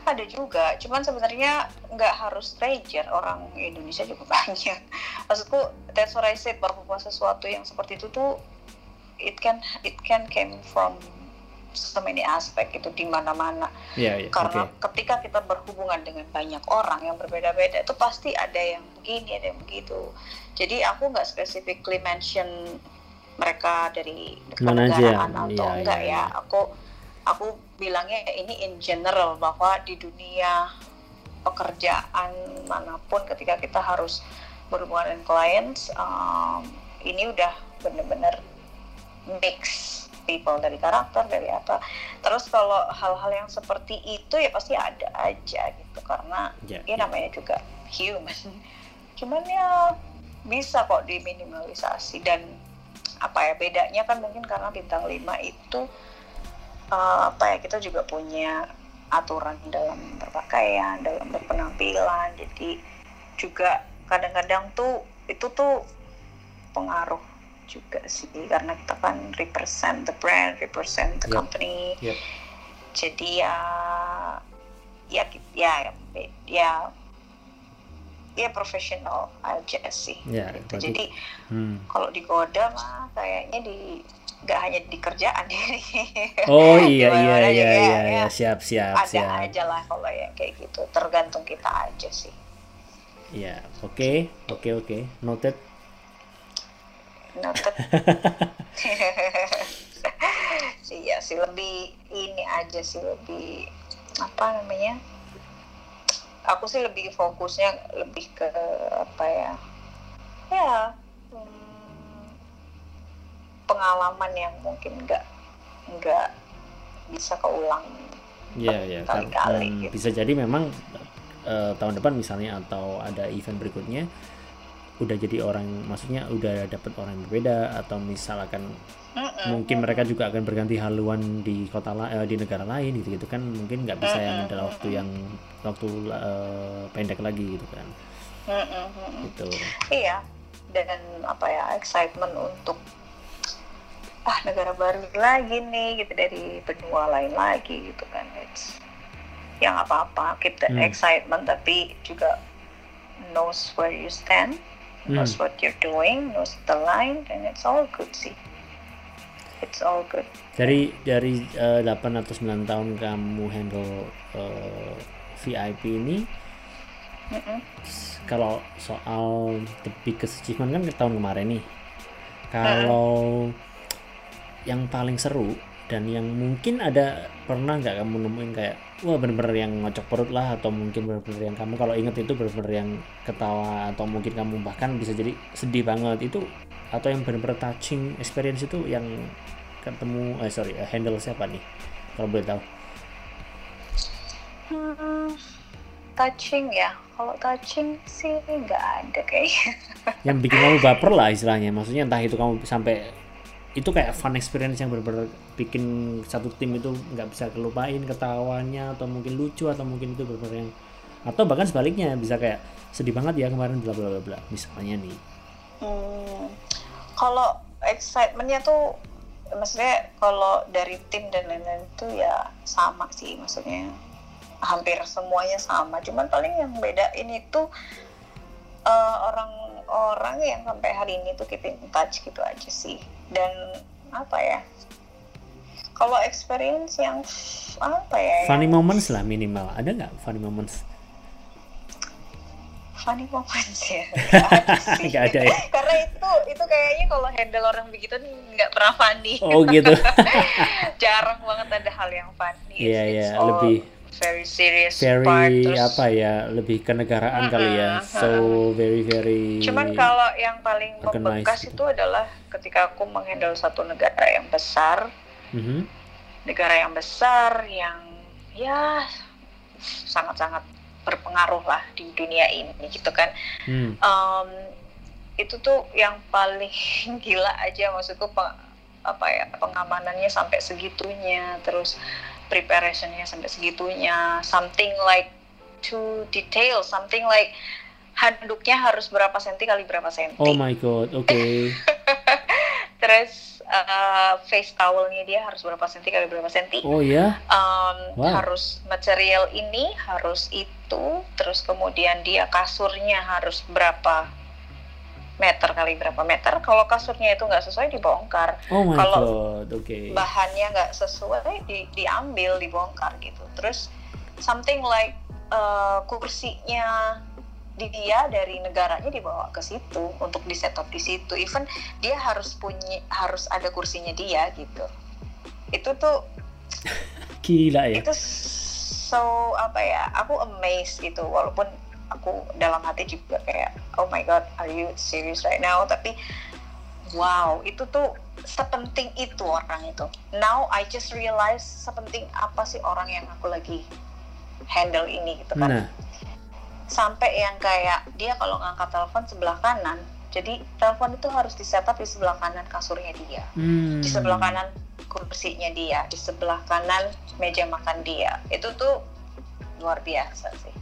B: ada juga cuman sebenarnya nggak harus stranger orang Indonesia juga banyak maksudku that's what I said bahwa sesuatu yang seperti itu tuh it can it can came from so many aspek itu di mana-mana.
A: Yeah, yeah,
B: Karena okay. ketika kita berhubungan dengan banyak orang yang berbeda-beda itu pasti ada yang begini, ada yang begitu. Jadi aku nggak specifically mention mereka dari
A: negaraan
B: atau yeah, enggak yeah, ya. Yeah. Aku aku bilangnya ini in general bahwa di dunia pekerjaan mana pun ketika kita harus berhubungan dengan clients um, ini udah bener-bener mix people dari karakter dari apa terus kalau hal-hal yang seperti itu ya pasti ada aja gitu karena yeah, ya yeah. namanya juga human cuman ya bisa kok diminimalisasi dan apa ya bedanya kan mungkin karena bintang 5 itu uh, apa ya kita juga punya aturan dalam berpakaian dalam berpenampilan jadi juga kadang-kadang tuh itu tuh pengaruh juga sih karena kita kan represent the brand, represent the company. Yep. Jadi ya ya ya ya ya profesional aja sih.
A: Ya, gitu.
B: Jadi hmm. kalau digoda mah kayaknya di nggak hanya di kerjaan
A: Oh iya iya iya iya ya, ya siap siap
B: ada
A: siap.
B: aja lah kalau yang kayak gitu tergantung kita aja sih.
A: Ya oke okay, oke okay, oke okay. noted
B: noted iya sih lebih ini aja sih lebih apa namanya aku sih lebih fokusnya lebih ke apa ya ya pengalaman yang mungkin nggak nggak bisa keulang
A: Iya ya kali-kali hmm, gitu. bisa jadi memang uh, tahun depan misalnya atau ada event berikutnya udah jadi orang maksudnya udah dapet orang yang berbeda atau misalkan mm mungkin mereka juga akan berganti haluan di kota la eh, di negara lain gitu gitu kan. Mungkin nggak bisa yang dalam waktu yang waktu uh, pendek lagi gitu kan.
B: Gitu. Iya. Dan apa ya excitement untuk ah negara baru lagi nih gitu dari benua lain lagi gitu kan it's yang apa-apa keep the
A: Hmm.
B: excitement tapi juga knows where you stand knows
A: Hmm.
B: what you're doing knows the line and it's all good sih it's all good
A: Dari dari eh, 8 atau 9 tahun kamu handle eh, VIP ini
B: Mm-mm.
A: kalau soal the biggest achievement kan ke tahun kemarin nih. Kalau yang paling seru dan yang mungkin ada pernah nggak kamu nemuin kayak wah bener-bener yang ngocok perut lah atau mungkin bener-bener yang kamu kalau inget itu bener-bener yang ketawa atau mungkin kamu bahkan bisa jadi sedih banget itu atau yang bener-bener touching experience itu yang ketemu eh sorry eh, handle siapa nih kalau boleh tahu?
B: Hmm, touching ya? Kalau touching sih nggak ada kayaknya.
A: Yang bikin kamu baper lah istilahnya maksudnya entah itu kamu sampai itu kayak fun experience yang benar-benar bikin satu tim itu nggak bisa kelupain ketawanya atau mungkin lucu atau mungkin itu benar-benar yang atau bahkan sebaliknya bisa kayak sedih banget ya kemarin bla bla bla bla. Misalnya nih.
B: Hmm, kalau excitementnya tuh maksudnya kalau dari tim dan lain-lain tuh ya sama sih maksudnya hampir semuanya sama. Cuman paling yang beda ini tuh eh, orang-orang yang sampai hari ini tuh keep in touch gitu aja sih dan apa ya? Kalau experience yang apa ya?
A: Funny
B: yang
A: moments lah minimal. Ada nggak funny moments?
B: Funny moments ya? Nggak ada sih.
A: Ada ya?
B: karena itu itu kayaknya kalau handle orang begitu nggak pernah funny.
A: Oh gitu.
B: Jarang banget ada hal yang funny.
A: Iya,
B: It's
A: iya,
B: all
A: lebih
B: very serious part
A: very
B: terus
A: apa ya lebih kenegaraan kali ya
B: Mm-mm,
A: so very very
B: cuman kalau yang paling membekas
A: gitu.
B: itu adalah ketika aku menghandle satu negara yang besar
A: Mhm.
B: negara yang besar yang ya sangat-sangat berpengaruh lah di dunia ini gitu kan
A: Hmm.
B: um, itu tuh yang paling gila aja maksudku apa ya pengamanannya sampai segitunya terus preparationnya sampai segitunya. Something like too detail something like handuknya harus berapa senti kali berapa senti.
A: Oh my god oke.
B: Terus uh, face towelnya dia harus berapa senti kali berapa senti.
A: Oh ya
B: um,
A: Wow.
B: harus material ini harus itu terus kemudian dia kasurnya harus berapa meter kali berapa meter kalau kasurnya itu nggak sesuai dibongkar.
A: Oh my
B: Kalau
A: god oke.
B: bahannya nggak sesuai di, diambil dibongkar gitu. Terus something like uh, kursinya di dia dari negaranya dibawa ke situ untuk di setup di situ. Even dia harus punya harus ada kursinya dia gitu. Itu tuh
A: gila ya.
B: itu so apa ya aku amazed gitu. Walaupun aku dalam hati juga kayak oh my god are you serious right now tapi wow itu tuh sepenting itu orang itu now I just realize sepenting apa sih orang yang aku lagi handle ini gitu kan
A: nah
B: sampai yang kayak dia kalau ngangkat telepon sebelah kanan jadi telepon itu harus di setup di sebelah kanan kasurnya dia
A: hmm.
B: di sebelah kanan kursinya dia, di sebelah kanan meja makan dia. Itu tuh luar biasa sih.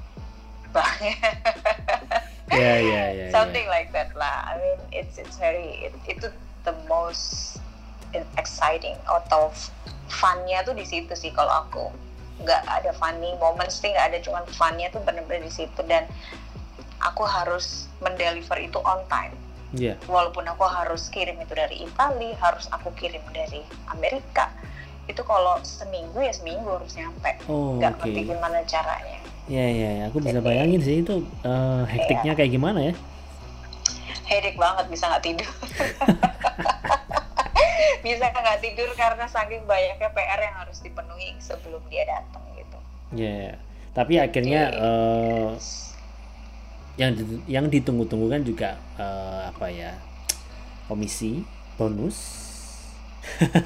B: Banget.
A: ya ya ya, ya.
B: Something like that lah. I mean, it's it's very it- itu the most exciting atau funnya tuh di situ sih kalau aku nggak ada funny moments sih nggak ada cuman funnya tuh bener-bener di situ dan aku harus mendeliver itu on time
A: Iya.
B: walaupun aku harus kirim itu dari Italia, harus aku kirim dari Amerika, itu kalau seminggu ya seminggu harus nyampe.
A: oh
B: Nggak
A: oke
B: ngerti gimana caranya.
A: Ya ya ya. aku bisa bayangin sih itu eh, hektiknya kayak gimana ya
B: Headache banget bisa nggak tidur. bisa nggak tidur karena saking banyaknya PR yang harus dipenuhi sebelum dia datang gitu.
A: ya ya. tapi akhirnya eh, yang di- yang ditunggu-tunggu kan juga eh, apa ya komisi bonus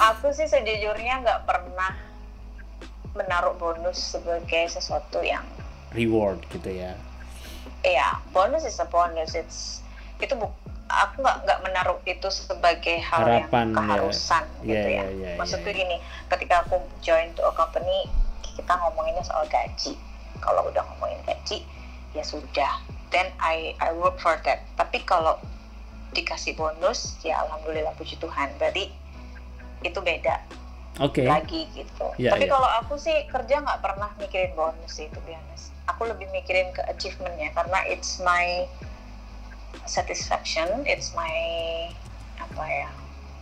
B: Aku sih sejujurnya nggak pernah menaruh bonus sebagai sesuatu yang
A: reward gitu ya
B: Iya, bonus is a bonus. It's itu bu, aku nggak nggak menaruh itu sebagai hal
A: Harapan, ya.
B: yang keharusan gitu
A: Iya,
B: ya.
A: iya, iya,
B: Maksudku
A: iya.
B: gini, ketika aku join to a company, kita ngomonginnya soal gaji. Kalau udah ngomongin gaji, ya sudah. Then I I work for that. Tapi kalau dikasih bonus, ya alhamdulillah puji Tuhan. Berarti itu beda.
A: Oke.
B: lagi gitu.
A: Ya,
B: Tapi
A: ya.
B: kalau aku sih kerja nggak pernah mikirin bonus sih, be honest. Aku lebih mikirin ke achievementnya karena it's my satisfaction, it's my apa ya?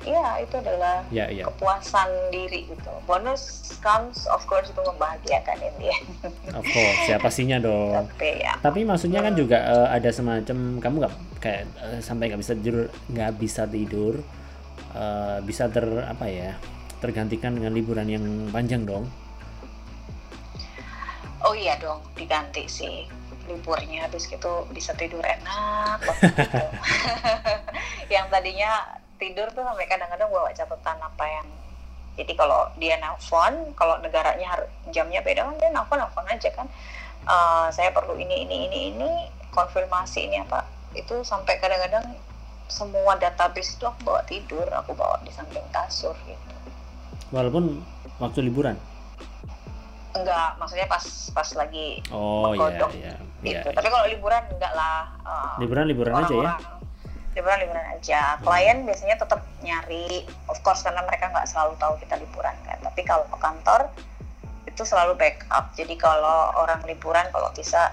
B: Iya itu adalah
A: Ya, ya.
B: kepuasan diri gitu. Bonus comes of course itu membahagiakan end.
A: Of course, ya pastinya dong.
B: Tapi ya
A: Tapi maksudnya kan juga eh, ada semacam kamu nggak kayak eh, sampai nggak bisa tidur, nggak bisa tidur, eh, bisa ter apa ya tergantikan dengan liburan yang panjang dong.
B: Oh iya dong, diganti sih liburnya habis gitu bisa tidur enak gitu. yang tadinya tidur tuh sampai kadang-kadang bawa catatan apa yang jadi kalau dia nelfon, kalau negaranya jamnya beda kan dia nelfon nelfon aja kan. Eh, saya perlu ini ini ini ini konfirmasi ini apa itu sampai kadang-kadang semua database itu aku bawa tidur, aku bawa di samping kasur gitu.
A: Walaupun waktu liburan.
B: Enggak, maksudnya pas pas lagi
A: Oh iya iya.
B: gitu.
A: Iya.
B: Tapi kalau liburan enggak lah. eh,
A: Liburan liburan aja ya.
B: liburan liburan aja klien biasanya tetap nyari of course karena mereka nggak selalu tahu kita liburan kan tapi kalau ke kantor itu selalu backup jadi kalau orang liburan kalau bisa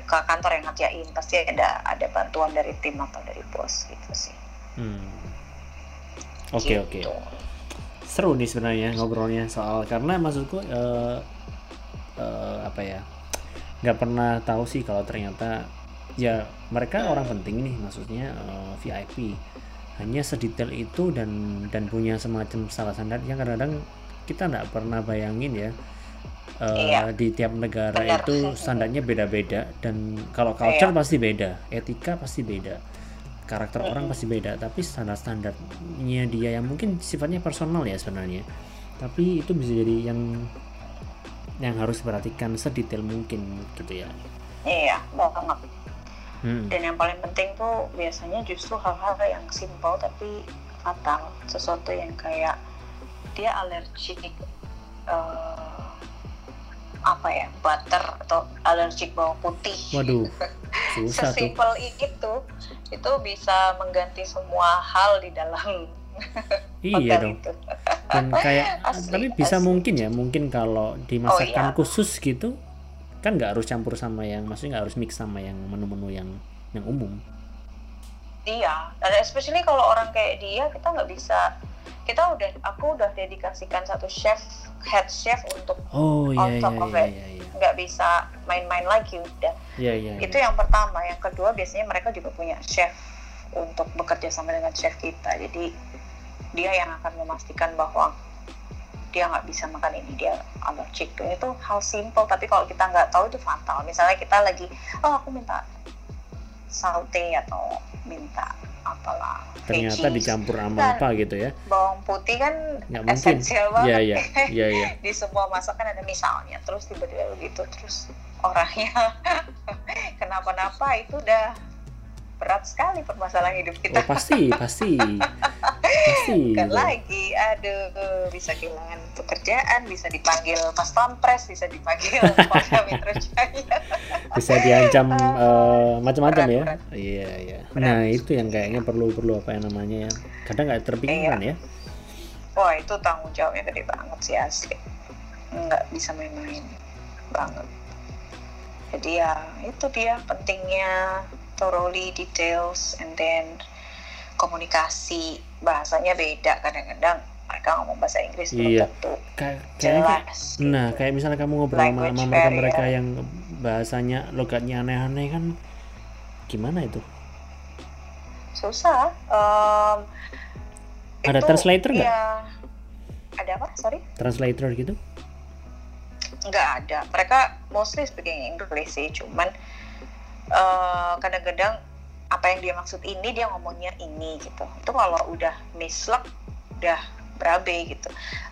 B: ke kantor yang ngerjain pasti ada ada bantuan dari tim atau dari bos gitu sih
A: Hmm. Oke oke.
B: Gitu.
A: Seru nih sebenarnya ngobrolnya soal karena maksudku eh, eh, apa ya nggak pernah tahu sih kalau ternyata ya mereka orang penting nih maksudnya eh, VIP hanya sedetail itu dan dan punya semacam salah standar yang kadang-kadang kita nggak pernah bayangin ya eh,
B: Iya.
A: di tiap negara
B: Benar.
A: itu standarnya beda-beda dan kalau culture
B: Iya.
A: pasti beda etika pasti beda karakter orang pasti beda tapi standar-standarnya dia yang mungkin sifatnya personal ya sebenarnya. Tapi itu bisa jadi yang yang harus diperhatikan sedetail mungkin gitu ya.
B: Iya banget.
A: Hmm.
B: dan yang paling penting tuh biasanya justru hal-hal yang simpel tapi fatal. Sesuatu yang kayak dia alergik eh, apa ya butter atau alergik bawang putih.
A: Waduh susah tuh.
B: Sesimpel itu itu bisa mengganti semua hal di dalam
A: iya dong.
B: itu.
A: Dan kayak
B: Asli,
A: tapi bisa
B: asli.
A: mungkin ya mungkin kalau di masakan
B: iya.
A: khusus gitu kan nggak harus campur sama yang maksudnya nggak harus mix sama yang menu-menu yang yang umum
B: Iya, dan especially kalau orang kayak dia kita nggak bisa kita udah aku udah dedikasikan satu chef head chef untuk
A: oh
B: On
A: iya
B: top of
A: iya
B: it.
A: iya iya.
B: Nggak bisa main-main lagi udah.
A: Iya iya
B: itu yang pertama. Yang kedua biasanya mereka juga punya chef untuk bekerja sama dengan chef kita. Jadi dia yang akan memastikan bahwa dia nggak bisa makan ini dia allergic itu hal simple tapi kalau kita nggak tahu itu fatal. Misalnya kita lagi oh aku minta saute atau minta apalah
A: ternyata
B: veggies.
A: dicampur sama
B: Dan
A: apa gitu ya?
B: bawang putih kan
A: nggak mungkin.
B: esensial banget.
A: Iya iya. Iya
B: di semua masakan ada misalnya terus tiba-tiba begitu terus orangnya kenapa-napa itu udah berat sekali permasalahan hidup kita.
A: Oh pasti pasti. Pasti.
B: Kan
A: gitu.
B: lagi aduh bisa kehilangan pekerjaan bisa dipanggil pas pampres bisa dipanggil Polda Metro Jaya.
A: Bisa diancam eh, macam-macam ya? iya iya. Nah itu yang kayaknya perlu perlu apa yang namanya ya? Kadang nggak terpikirkan ya?
B: Wah itu tanggung jawabnya gede banget sih asli. Nggak bisa main-main banget. Jadi ya itu dia pentingnya thoroughly details and then komunikasi bahasanya beda kadang-kadang mereka ngomong bahasa Inggris belum
A: Iya.
B: tentu
A: Kay-
B: jelas.
A: nah
B: gitu.
A: kayak misalnya kamu ngobrol sama,
B: Language
A: sama mereka yang bahasanya logatnya aneh-aneh kan gimana itu?
B: Susah. Em,
A: Ada translator nggak?
B: ya, ada apa? Sorry?
A: Translator gitu?
B: Nggak ada. Mereka mostly speaking English sih cuman eh, kadang-kadang apa yang dia maksud ini dia ngomongnya ini gitu. Itu kalau udah mislek udah berabe gitu.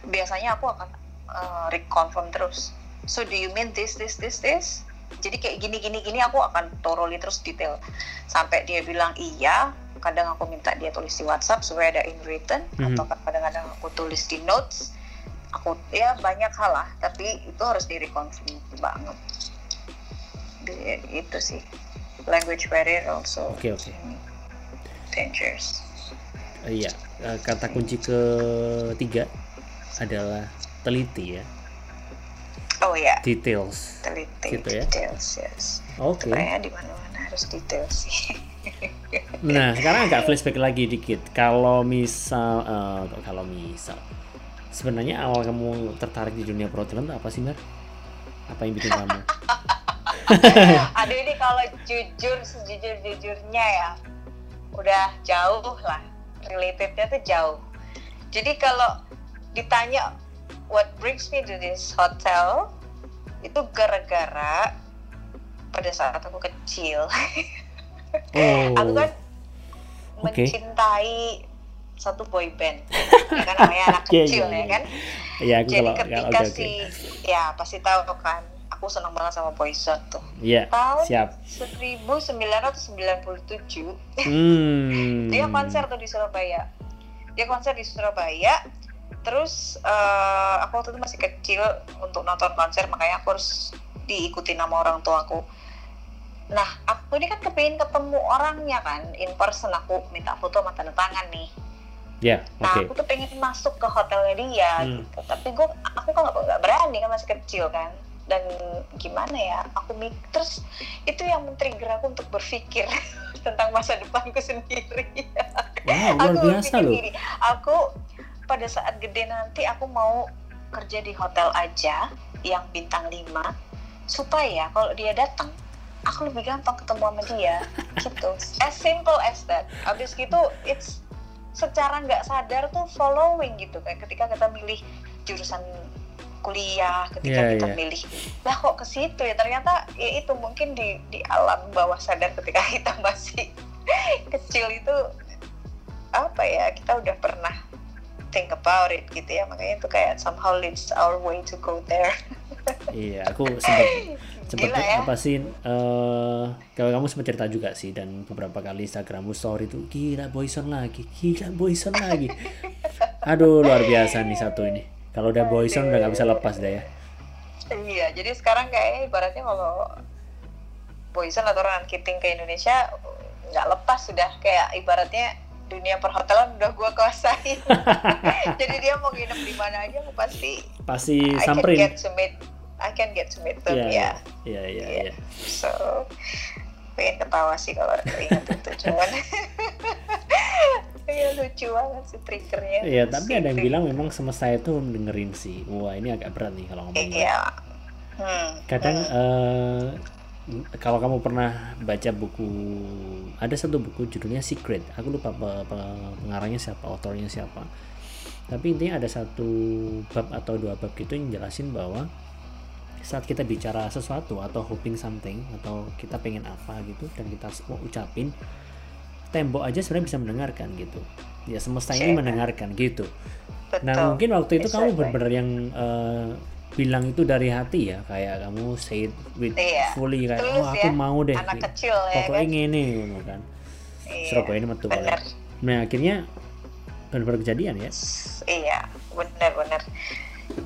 B: Biasanya aku akan eh, reconfirm terus. So do you mean this this this this? Jadi kayak gini gini gini aku akan thoroughly terus detail. Sampai dia bilang iya kadang aku minta dia tulis di WhatsApp supaya ada in written
A: Mhm.
B: atau kadang-kadang aku tulis di notes. Aku ya banyak hal lah tapi itu harus di reconfirm banget. Itu sih language barrier also
A: Oke, oke.
B: dangerous
A: Eh, iya Eh, kata kunci ketiga adalah teliti ya
B: Oh ya,
A: details
B: teliti
A: Gitu ya.
B: details, yes.
A: oke
B: Kayaknya di mana-mana harus detail sih.
A: nah sekarang agak flashback lagi dikit kalau misal kok kalau misal sebenarnya awal kamu tertarik di dunia perhotelan apa sih Mer? apa yang bikin kamu
B: Aduh ini kalau jujur sejujur jujurnya ya, udah jauh lah. Relatednya tuh jauh. Jadi kalau ditanya what brings me to this hotel, itu gara-gara pada saat aku kecil,
A: oh
B: aku kan
A: Oke.
B: mencintai satu boy band, ya kan namanya anak
A: Iya,
B: kecil
A: iya,
B: ya
A: iya.
B: kan.
A: aku
B: Jadi
A: kalau
B: ketika
A: oke oke
B: si, ya pasti tahu kan, aku senang banget sama Boyzone tuh.
A: Iya,
B: Tahun
A: siap.
B: 1997
A: hmm.
B: Dia konser tuh di Surabaya. Dia konser di Surabaya. Terus eh, aku waktu itu masih kecil untuk nonton konser makanya aku harus diikuti nama orang tuaku nah aku ini kan kepingin ketemu orangnya kan in person. Aku minta foto sama tanda tangan nih.
A: Ya
B: nah
A: oke.
B: aku tuh pengen masuk ke hotelnya dia
A: Hmm.
B: gitu. Tapi gue aku kan nggak berani kan masih kecil kan dan gimana ya aku mik terus itu yang men-trigger aku untuk berpikir tentang masa depanku sendiri.
A: Wow luar
B: aku
A: biasa loh.
B: gini, aku pada saat gede nanti aku mau kerja di hotel aja yang bintang 5 supaya kalau dia datang aku lebih gampang ketemu sama dia gitu. As simple as that. Abis gitu it's secara nggak sadar tuh following gitu kayak ketika kita milih jurusan kuliah ketika
A: Iya,
B: kita
A: iya.
B: milih. Lah kok ke situ ya? Ternyata ya itu mungkin di di alam bawah sadar ketika kita masih kecil itu apa ya kita udah pernah think about it gitu ya. Makanya itu kayak somehow leads our way to go there.
A: Iya aku sempat sempat
B: ya.
A: apa sih eh kalau kamu sempat cerita juga sih dan beberapa kali Instagrammu story itu gila boyson lagi gila boyson lagi. Aduh luar biasa nih satu ini kalau udah boyson udah nggak bisa lepas deh ya.
B: Iya jadi sekarang kayak ibaratnya kalau Boyson atau Ronan Keating ke Indonesia nggak lepas sudah. Kayak ibaratnya dunia perhotelan udah gua kuasain. Jadi dia mau nginep di mana aja aku pasti
A: pasti
B: I can get to meet I can get to meet them
A: Iya,
B: ya.
A: Iya. iya
B: so pengen ketawa sih kalau ingat itu cuman Iya lucu banget sih triggernya
A: Iya, tapi
B: Si
A: ada yang bilang memang semesta itu dengerin sih. Wah, ini agak berat nih kalau ngomongin.
B: Iya hmm.
A: Kadang
B: hmm.
A: eh, kalau kamu pernah baca buku, ada satu buku judulnya Secret. Aku lupa pe- pe- pengarangnya siapa, autornya siapa. Tapi intinya ada satu bab atau dua bab gitu yang jelasin bahwa saat kita bicara sesuatu atau hoping something atau kita pengen apa gitu dan kita mau ucapin tembok aja sebenarnya bisa mendengarkan gitu. Ya semesta ini
B: Iya.
A: mendengarkan gitu.
B: Betul.
A: Nah mungkin waktu itu kamu benar-benar yang eh, bilang itu dari hati ya kayak kamu say it with
B: Iya.
A: fully kayak
B: Tulus
A: oh aku
B: ya,
A: mau deh.
B: anak kecil ya
A: pokoknya
B: kan?
A: ngene ngono kan. Surabaya ini metu kalau nah akhirnya benar-benar kejadian ya.
B: Iya bener-bener.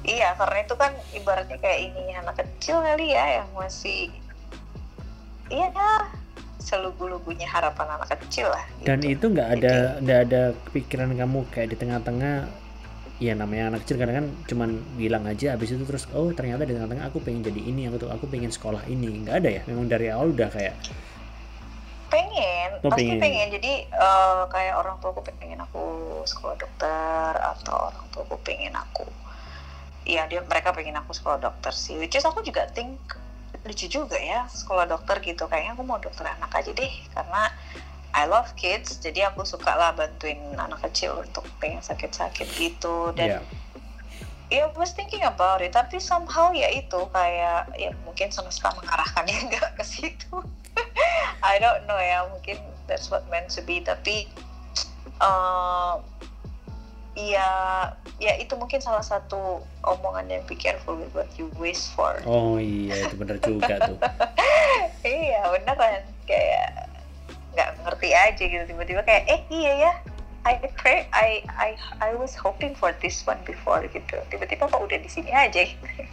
B: Iya karena itu kan ibaratnya kayak ini anak kecil kali ya yang masih iya selugu-lugunya harapan anak kecil lah
A: dan
B: gitu.
A: itu nggak ada nggak ada kepikiran kamu kayak di tengah-tengah ya namanya anak kecil kadang kan cuman bilang aja habis itu terus oh ternyata di tengah-tengah aku pengen jadi ini aku tuh aku pengen sekolah ini nggak ada ya memang dari awal udah kayak
B: pengen
A: Oh,
B: pasti
A: pengen.
B: pengen, jadi eh, kayak orang tua aku pengen aku sekolah dokter atau orang tua aku pengen aku iya dia mereka pengen aku sekolah dokter sih which is aku juga think lucu juga ya sekolah dokter gitu. Kayaknya aku mau dokter anak aja deh karena I love kids jadi aku suka lah bantuin anak kecil untuk pengen sakit-sakit gitu. Dan
A: ya
B: ya was thinking about it tapi somehow ya itu kayak ya mungkin semesta mengarahkannya nggak ke situ. I don't know ya mungkin that's what meant to be. Tapi eh ya ya itu mungkin salah satu omongannya be careful with what you wish for.
A: Oh iya itu benar juga tuh.
B: Iya bener kan? Kayak nggak ngerti aja gitu tiba-tiba kayak eh iya ya I pray I I I was hoping for this one before gitu. Tiba-tiba kok udah di sini aja. Gitu.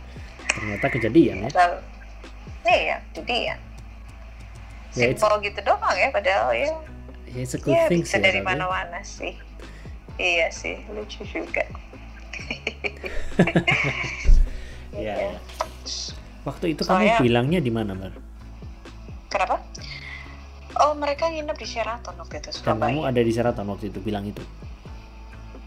A: ternyata kejadian ya.
B: Lalu, iya jadi ya
A: Ya,
B: simple gitu doang ya padahal ya.
A: Ya, it's a good
B: ya
A: thing
B: bisa
A: sih
B: dari mana-mana sih iya sih lucu juga
A: Iya. Ya. Waktu itu
B: Soalnya-
A: kamu bilangnya di mana, Mbak?
B: Kenapa? Oh, mereka nginep di Sheraton waktu itu
A: Dan kamu ada di Sheraton waktu itu bilang itu.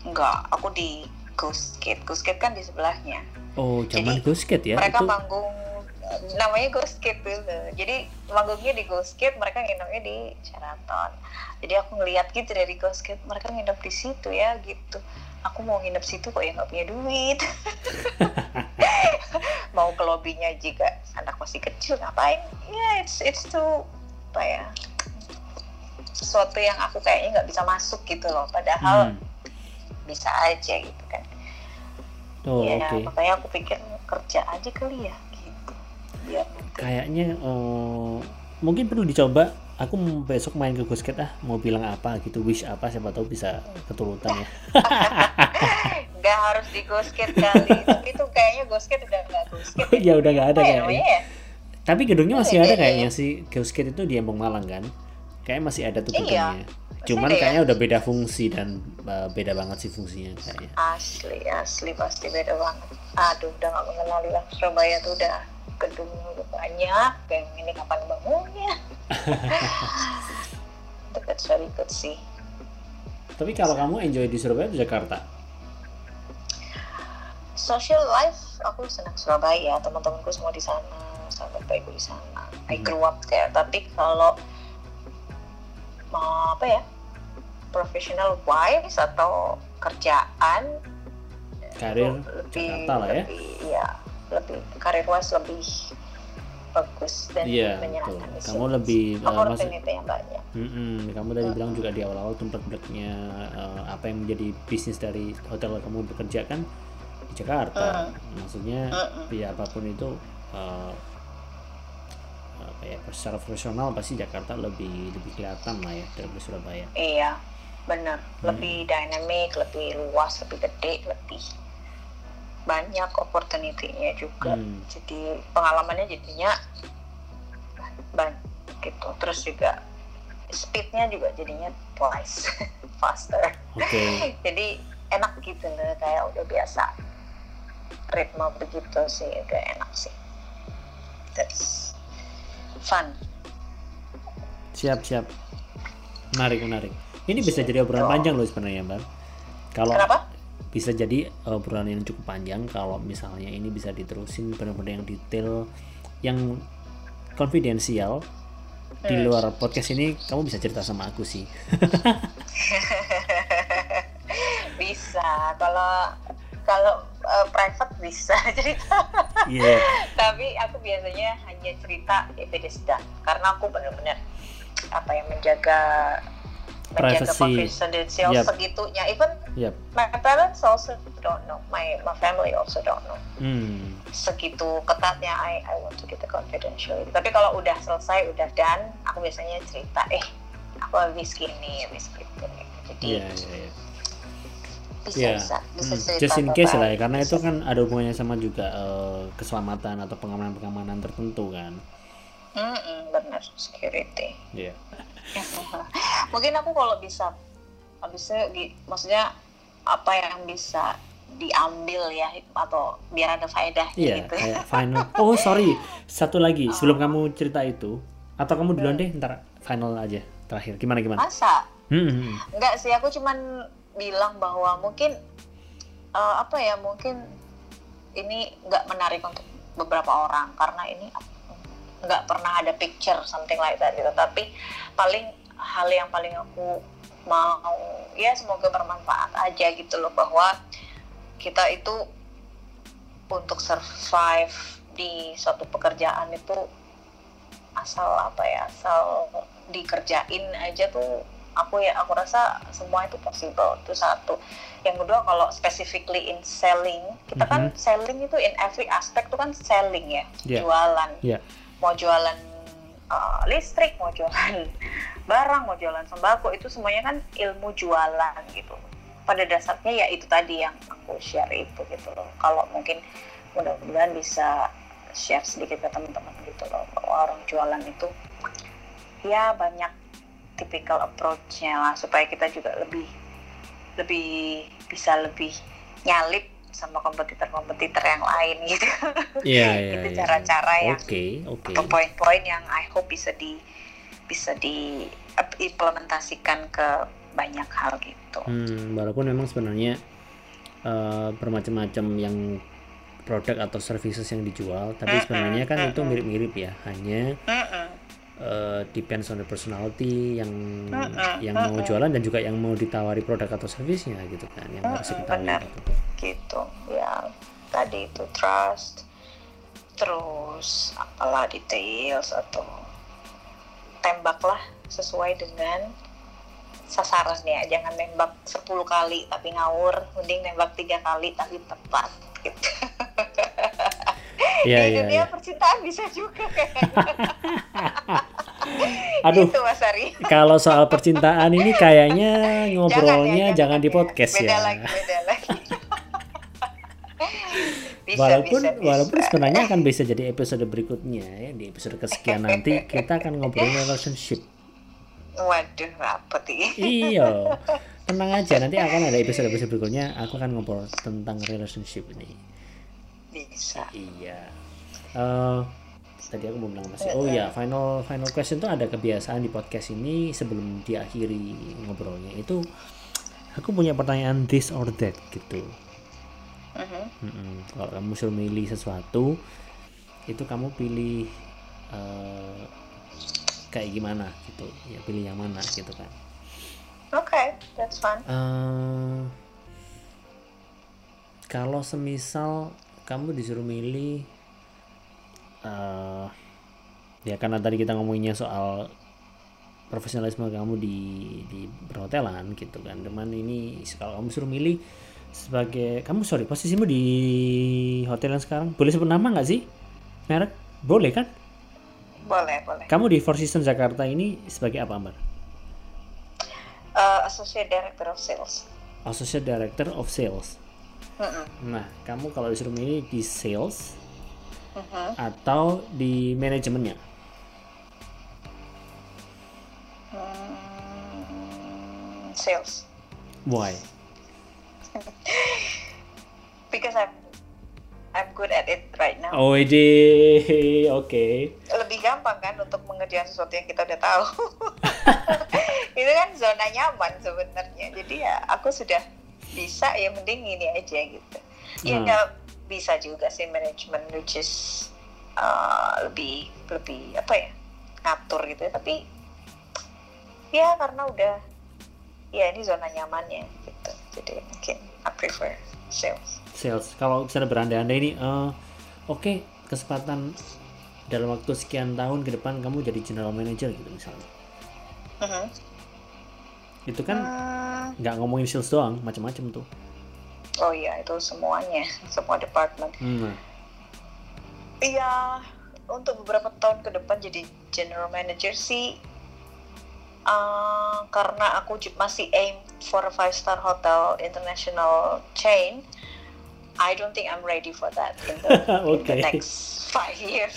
B: Enggak, aku di Ghost Gate. Ghost Gate kan di sebelahnya.
A: Oh, zaman
B: Jadi,
A: Ghost Gate ya?
B: mereka
A: itu
B: manggung namanya Ghost Gate dulu. Jadi manggungnya di Ghost Gate, mereka nginepnya di Sheraton. Jadi aku ngeliat gitu dari Ghost Gate, mereka nginep di situ ya gitu. Aku mau nginep situ kok ya nggak punya duit. mau ke lobbynya juga anak masih kecil ngapain? Ya it's it's too apa ya sesuatu yang aku kayaknya nggak bisa masuk gitu loh. Padahal
A: Hmm.
B: bisa aja gitu kan.
A: Oh,
B: ya
A: oke.
B: makanya aku pikir kerja aja kali ya Biar
A: Kayaknya eh, mungkin perlu dicoba. Aku besok main ke Gate ah, mau bilang apa gitu, wish apa, siapa tahu bisa keturutan ya.
B: nggak harus di Gate kali tapi itu kayaknya Gate udah nggak Ghost Gate
A: ya udah nggak ada
B: ya
A: kayaknya.
B: namanya ya?
A: Tapi gedungnya masih
B: Iya,
A: ada
B: iya,
A: kayaknya sih. Ghost Gate itu di Embong Malang kan? Kayaknya masih ada tuh
B: Iya,
A: gedungnya.
B: masih
A: Cuman
B: ya.
A: kayaknya udah beda fungsi dan uh, beda banget sih fungsinya kayaknya.
B: asli asli pasti beda banget aduh udah nggak mengenali lah Surabaya tuh udah gedung banyak yang ini kapan bangunnya That's very good sih
A: Tapi kalau kamu enjoy di Surabaya atau Jakarta?
B: social life aku senang Surabaya teman-temanku semua di sana sahabat baikku di sana I
A: Hmm.
B: grew up there tapi kalau mau apa ya professional wise atau kerjaan
A: Karir
B: lebih
A: Jakarta lah ya.
B: lebih ya lebih karir wise lebih bagus dan
A: betul.
B: menyenangkan
A: Kamu lebih uh,
B: yang banyak
A: Mm-mm, kamu tadi bilang juga di awal-awal tempat-tempatnya uh, apa yang menjadi bisnis dari hotel kamu bekerja kan di Jakarta. Maksudnya
B: Mm-mm.
A: ya apa pun itu uh, apa ya secara profesional pasti Jakarta lebih lebih kelihatan lah ya daripada Surabaya.
B: iya benar
A: Hmm.
B: lebih dynamic lebih luas lebih gede lebih banyak opportunity-nya juga
A: Hmm.
B: jadi pengalamannya jadinya banyak gitu terus juga speednya juga jadinya twice faster
A: Oke.
B: jadi enak gitu loh kayak udah biasa ritme begitu sih udah enak sih that's fun
A: Siap siap. Menarik menarik. Ini bisa jadi obrolan panjang loh sebenarnya mbak. Kalau
B: kenapa
A: bisa jadi obrolan yang cukup panjang kalau misalnya ini bisa diterusin benar-benar yang detail yang konfidensial di luar podcast ini kamu bisa cerita sama aku sih.
B: Bisa. Kalau kalau uh, private bisa cerita.
A: Iya.
B: Tapi aku biasanya hanya cerita it is done. Karena aku benar-benar apa yang menjaga menjaga
A: Privacy.
B: confidential
A: Yep.
B: segitunya even
A: yap
B: my parents also don't know. My my family also don't know.
A: Hmm.
B: Segitu ketatnya I I want to get the confidentiality tapi kalau udah selesai udah done aku biasanya cerita eh aku habis gini habis gitu. Jadi
A: iya iya iya.
B: Bisa
A: Iya.
B: bisa bisa
A: Hmm, just in case lah ya karena
B: bisa
A: itu kan ada hubungannya sama juga eh, keselamatan atau pengamanan-pengamanan tertentu kan.
B: Mm-mm, benar security.
A: Iya
B: mungkin aku kalau bisa habisnya maksudnya apa yang bisa diambil ya atau biar ada faedahnya
A: iya
B: gitu
A: kayak final. Oh sorry. Satu lagi sebelum kamu cerita itu atau kamu duluan deh ntar final aja terakhir. Gimana gimana?
B: Masa?
A: Hmm, hmm, hmm.
B: enggak sih aku cuman bilang bahwa mungkin eh, apa ya mungkin ini nggak menarik untuk beberapa orang karena ini nggak pernah ada picture something like that gitu. Tapi paling hal yang paling aku mau ya semoga bermanfaat aja gitu loh bahwa kita itu untuk survive di suatu pekerjaan itu asal apa ya asal dikerjain aja tuh aku ya aku rasa semua itu possible. Itu satu. Yang kedua kalau specifically in selling kita kan selling itu in every aspect itu kan selling ya
A: Yeah.
B: jualan.
A: Yeah.
B: Mau jualan uh, listrik mau jualan barang mau jualan sembako itu semuanya kan ilmu jualan gitu. Pada dasarnya ya itu tadi yang aku share itu gitu loh. Kalau mungkin mudah-mudahan bisa share sedikit ke teman-teman gitu loh bahwa orang jualan itu ya banyak typical approach-nya lah supaya kita juga lebih lebih bisa lebih nyalip sama kompetitor-kompetitor yang lain gitu.
A: Iya, iya.
B: itu
A: iya.
B: cara-cara yang
A: Oke, oke.
B: atau poin-poin yang I hope bisa di bisa diimplementasikan ke banyak hal gitu.
A: Hmm, walaupun memang sebenarnya eh, bermacam-macam yang produk atau services yang dijual, tapi sebenarnya kan itu
B: mm-mm.
A: mirip-mirip ya. Hanya
B: Mm-mm.
A: Eh, depends on the personality yang
B: Mm-mm,
A: yang mau
B: mm-mm.
A: jualan dan juga yang mau ditawari produk atau servisnya gitu kan yang harus
B: Mm-mm,
A: diketahui
B: benar.
A: gitu.
B: gitu ya tadi itu trust terus apalah details atau tembaklah sesuai dengan sasarannya jangan nembak 10 kali tapi ngawur mending nembak tiga kali tapi tepat gitu
A: Iya,
B: di
A: iya,
B: dunia
A: iya.
B: percintaan bisa juga
A: Aduh,
B: gitu Mas Ari
A: kalau soal percintaan ini kayaknya ngobrolnya jangan, di
B: ya.
A: podcast
B: beda
A: ya.
B: lagi beda lagi bisa,
A: walaupun
B: bisa, bisa.
A: walaupun sebenarnya akan bisa jadi episode berikutnya ya di episode kesekian nanti kita akan ngobrolin relationship.
B: Waduh, apa tuh?
A: iya. Tenang aja nanti akan ada episode episode berikutnya aku akan ngobrol tentang relationship ini.
B: Bisa.
A: Iya. Eh tadi aku mau bilang masih. Oh ya, final final question tuh ada kebiasaan di podcast ini sebelum diakhiri ngobrolnya itu aku punya pertanyaan this or that gitu.
B: Mhm.
A: Mm-mm. Kalau kamu suruh milih sesuatu, itu kamu pilih eh, kayak gimana gitu? Ya pilih yang mana gitu kan?
B: Oke, that's fun.
A: Eh, kalau semisal kamu disuruh milih, eh ya karena tadi kita ngomonginnya soal profesionalisme kamu di di perhotelan gitu kan, teman ini kalau kamu suruh milih sebagai kamu sorry posisimu di hotel yang sekarang boleh sebut nama nggak sih? Merek? Boleh kan?
B: Boleh, boleh.
A: kamu di Four Seasons Jakarta ini sebagai apa Ambar
B: Uh, Associate Director of Sales.
A: Associate Director of Sales Nah kamu kalau disuruh milih di sales
B: mhm.
A: atau di manajemennya
B: Hmm, sales.
A: why
B: Because I'm I'm good at it right now.
A: oh ide oke
B: Lebih gampang kan untuk mengerjakan sesuatu yang kita udah tahu. Itu kan zona nyaman sebenarnya. Jadi ya aku sudah bisa ya mending ini aja gitu. Ya
A: Hmm.
B: nggak bisa juga sih manajemen which is uh, lebih lebih apa ya ngatur gitu. Tapi ya karena udah ya ini zona nyamannya gitu. Jadi mungkin I prefer sales.
A: sales kalau misalnya berandai-andai ini eh, oke kesempatan dalam waktu sekian tahun ke depan kamu jadi general manager gitu misalnya
B: Mhm.
A: Itu kan
B: Hmm,
A: nggak ngomongin sales doang macam-macam tuh
B: oh iya itu semuanya semua department.
A: Hmm, nah,
B: Iya, untuk beberapa tahun ke depan jadi general manager sih, uh, karena aku masih aim for a five star hotel international chain. I don't think I'm ready for that in the, in the
A: Okay.
B: next five years.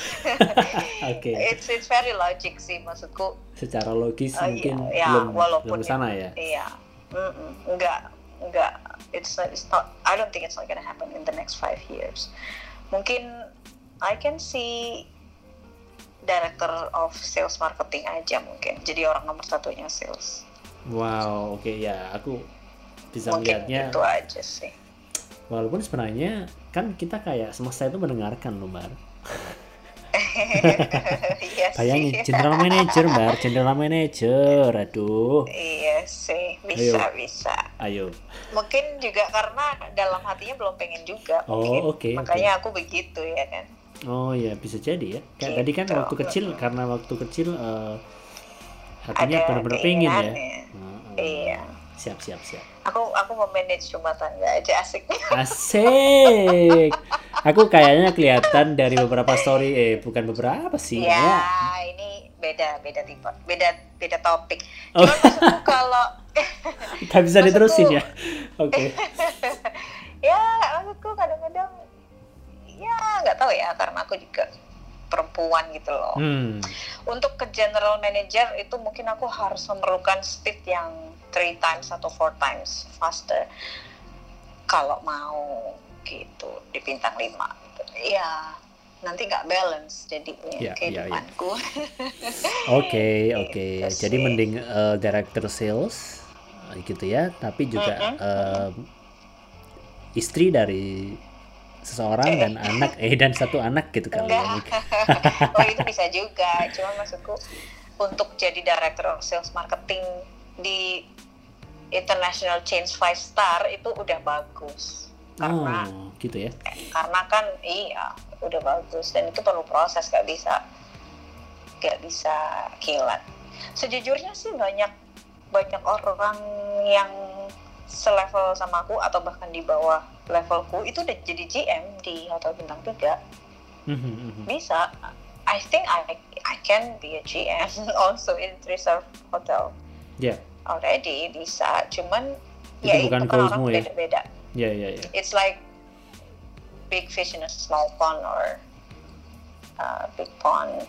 A: Oke.
B: It's it's very logic sih maksudku.
A: secara logis
B: Uh,
A: mungkin
B: iya, iya,
A: belum
B: walaupun
A: belum ke sana ya
B: Iya, Mm-mm, enggak enggak. It's not, it's not. I don't think it's not gonna happen in the next five years. Mungkin I can see director of sales marketing aja mungkin. Jadi orang nomor satunya sales.
A: wow oke ya aku bisa
B: mungkin
A: melihatnya
B: itu aja sih.
A: Walaupun sebenarnya kan kita kayak semesta itu mendengarkan loh Bar
B: iya
A: bayangin
B: sih.
A: general manager Bar general manager aduh
B: Iya sih, bisa
A: Ayo.
B: bisa.
A: ayo
B: Mungkin juga karena dalam hatinya belum pengen juga.
A: Oh, oke,
B: Makanya aku begitu ya kan.
A: oh ya bisa jadi ya kayak tadi kan
B: Gitu.
A: waktu kecil karena waktu kecil eh, hatinya benar-benar pengen ya
B: keinginannya.
A: Heeh.
B: Iya.
A: Siap siap siap
B: Aku aku memanage rumah tangga aja asik.
A: asik aku kayaknya kelihatan dari beberapa story eh bukan beberapa sih
B: ya,
A: ya
B: ini beda beda tipe, beda beda topik.
A: Oh.
B: Cuman kalau
A: Gak bisa
B: Maksudku-
A: diterusin ya oke
B: ya maksudku kadang-kadang ya nggak tahu ya karena aku juga perempuan gitu loh.
A: hmm
B: Untuk ke general manager itu mungkin aku harus memerlukan speed yang three times atau four times faster kalau mau gitu di bintang 5 gitu. ya nanti nggak balance jadi
A: Ya, ya, ya.
B: kehidupanku
A: Oke, oke.
B: Gitu
A: Jadi mending eh, director sales eh, gitu ya, tapi juga
B: Mm-mm.
A: eh, istri dari seseorang dan anak eh dan satu anak gitu kali ya.
B: enggak oh itu bisa juga cuma maksudku untuk jadi director of sales marketing di international change five star itu udah bagus. Karena
A: Oh, gitu ya.
B: karena kan iya udah bagus. Dan itu perlu proses gak bisa gak bisa kilat. Sejujurnya sih banyak banyak orang yang selevel sama aku atau bahkan di bawah levelku itu udah jadi GM di hotel bintang 3
A: Mhm, mhm.
B: bisa. I think I I can be a GM also in three star hotel.
A: Ya,
B: already bisa cuman
A: Itu
B: ya
A: bukan
B: itu kan orang
A: ya?
B: beda-beda
A: ya, ya, ya.
B: it's like big fish in a small pond or uh, big pond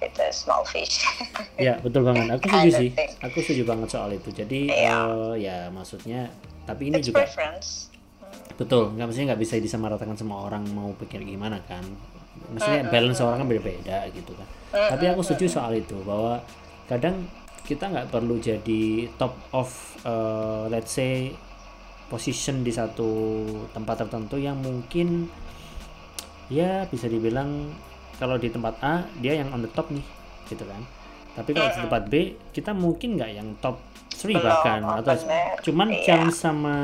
B: with a small fish.
A: Ya, betul banget. Aku setuju sih.
B: think.
A: Aku setuju banget soal itu. Jadi
B: Iya.
A: eh, ya maksudnya tapi ini
B: It's
A: juga
B: preference.
A: betul nggak maksudnya nggak bisa disamaratakan semua orang mau pikir gimana kan maksudnya balance orang kan beda-beda gitu kan tapi aku setuju soal itu bahwa kadang kita nggak perlu jadi top of eh, let's say position di satu tempat tertentu yang mungkin ya bisa dibilang kalau di tempat A dia yang on the top nih gitu kan tapi kalau di tempat B kita mungkin nggak yang top 3
B: Belum,
A: bahkan atau
B: bener.
A: cuman
B: Iya.
A: challenge sama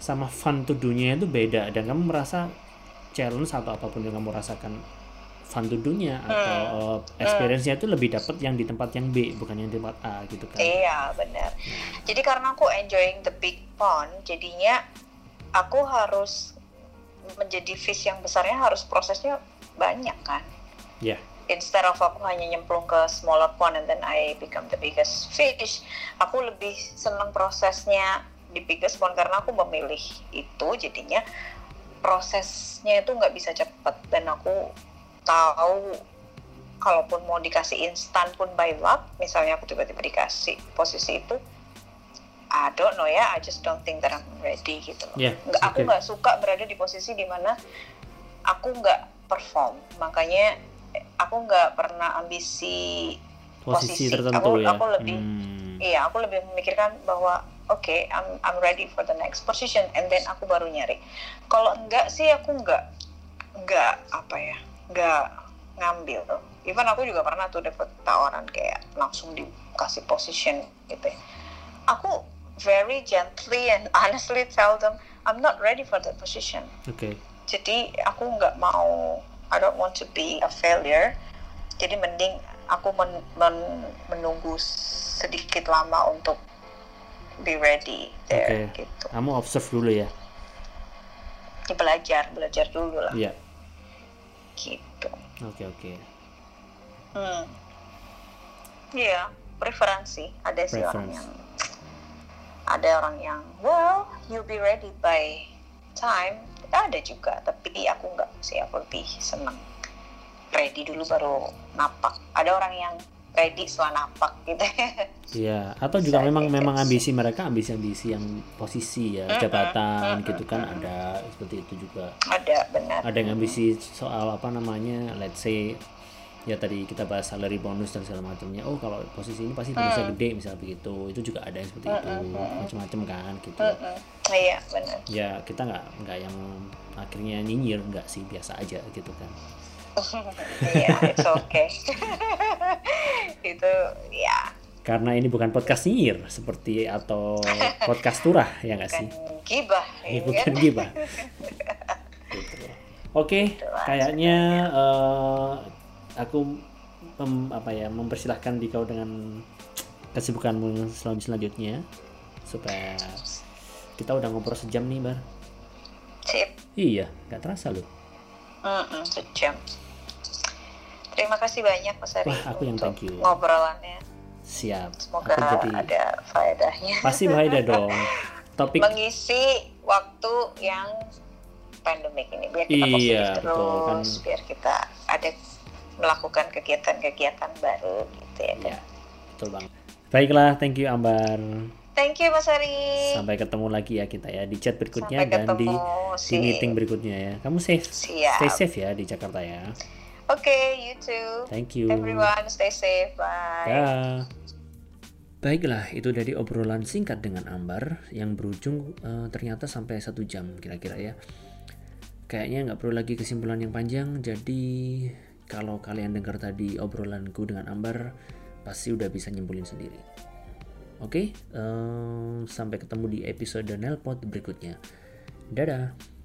A: sama fun to dunia itu beda dan kamu merasa challenge atau apa pun yang kamu rasakan fun to dunia atau uh, experience-nya itu lebih dapat yang di tempat yang B bukan yang di tempat A gitu kan
B: Iya, benar. Jadi karena aku enjoying the big pond, jadinya aku harus menjadi fish yang besarnya harus prosesnya banyak kan.
A: ya
B: Instead of aku hanya nyemplung ke smaller pond and then I become the biggest fish, aku lebih senang prosesnya di biggest pond karena aku memilih itu jadinya prosesnya itu nggak bisa cepet dan aku tahu kalaupun mau dikasih instan pun by luck misalnya aku tiba-tiba dikasih posisi itu I don't know ya I just don't think that I'm ready gitu loh.
A: Ya,
B: nggak aku nggak suka berada di posisi di mana aku nggak perform. Makanya aku nggak pernah ambisi
A: posisi,
B: posisi.
A: tertentu
B: Aku-
A: ya.
B: aku lebih-
A: Hmm,
B: iya aku lebih memikirkan bahwa oke I'm I'm ready for the next position and then aku baru nyari. Kalau enggak sih aku nggak nggak apa ya nggak ngambil. Even aku juga pernah tuh dapat tawaran kayak langsung dikasih position gitu ya. aku very gently and honestly tell them I'm not ready for that position.
A: Oke.
B: Jadi aku nggak mau I don't want to be a failure. Jadi mending aku men- men- menunggu sedikit lama untuk be ready there
A: Oke.
B: gitu.
A: Kamu observe dulu ya.
B: Belajar belajar dulu lah.
A: Iya
B: gitu.
A: Oke oke.
B: Hmm. iya preferensi. Ada sih orang
A: Preference.
B: yang ada orang yang well you'll be ready by time. Ada juga tapi aku nggak sih. Aku lebih seneng ready dulu baru napak. Ada orang yang ready napak gitu
A: Iya, atau juga
B: Bisa
A: memang
B: gitu
A: memang ambisi mereka ambisi-ambisi yang posisi ya, jabatan
B: mm-mm,
A: gitu kan ada seperti itu juga.
B: ada benar
A: Ada yang ambisi soal apa namanya, let's say ya tadi kita bahas salary bonus dan segala macamnya. Oh, kalau posisi ini pasti bisa
B: Mm.
A: gede misalnya begitu. Itu juga ada yang seperti itu, macam-macam kan gitu.
B: Iya benar
A: Ya, kita nggak nggak yang akhirnya nyinyir nggak sih biasa aja gitu kan.
B: iya it's okay itu ya
A: Karena ini bukan podcast nyinyir seperti atau podcast turah ya nggak
B: bukan
A: sih?
B: gibah
A: Ini
B: ya
A: bukan
B: kan?
A: gibah. Gitu. Oke,
B: lah
A: kayaknya eh, aku mem- apa ya mempersilahkan Dikau dengan kesibukanmu selan- selanjutnya supaya kita udah ngobrol sejam nih bar.
B: sip
A: Iya, nggak terasa loh.
B: Mm-mm, sejam terima kasih banyak Mas Ari
A: Wah, aku yang
B: untuk
A: thank you.
B: ngobrolannya
A: Siap.
B: semoga
A: Aku jadi
B: ada faedahnya
A: pasti bahaya dong. Topik
B: mengisi waktu yang pandemik ini biar kita
A: Iya,
B: positif
A: betul,
B: terus
A: kan.
B: biar kita ada melakukan kegiatan-kegiatan baru gitu ya
A: ya, betul banget. Baiklah, thank you Ambar.
B: Thank you Mas Ari.
A: Sampai ketemu lagi ya kita ya di chat berikutnya
B: Sampai
A: dan di,
B: ketemu.
A: di meeting berikutnya ya. Kamu safe,
B: Siap.
A: stay safe ya di Jakarta ya.
B: Oke, you too.
A: Thank you.
B: Everyone stay safe. Bye.
A: Ya. Baiklah, itu dari obrolan singkat dengan Ambar yang berujung eh, ternyata sampai satu jam kira-kira ya. Kayaknya nggak perlu lagi kesimpulan yang panjang, jadi kalau kalian dengar tadi obrolanku dengan Ambar, pasti udah bisa nyimpulin sendiri. Oke, eh, sampai ketemu di episode Nelpot berikutnya. Dadah.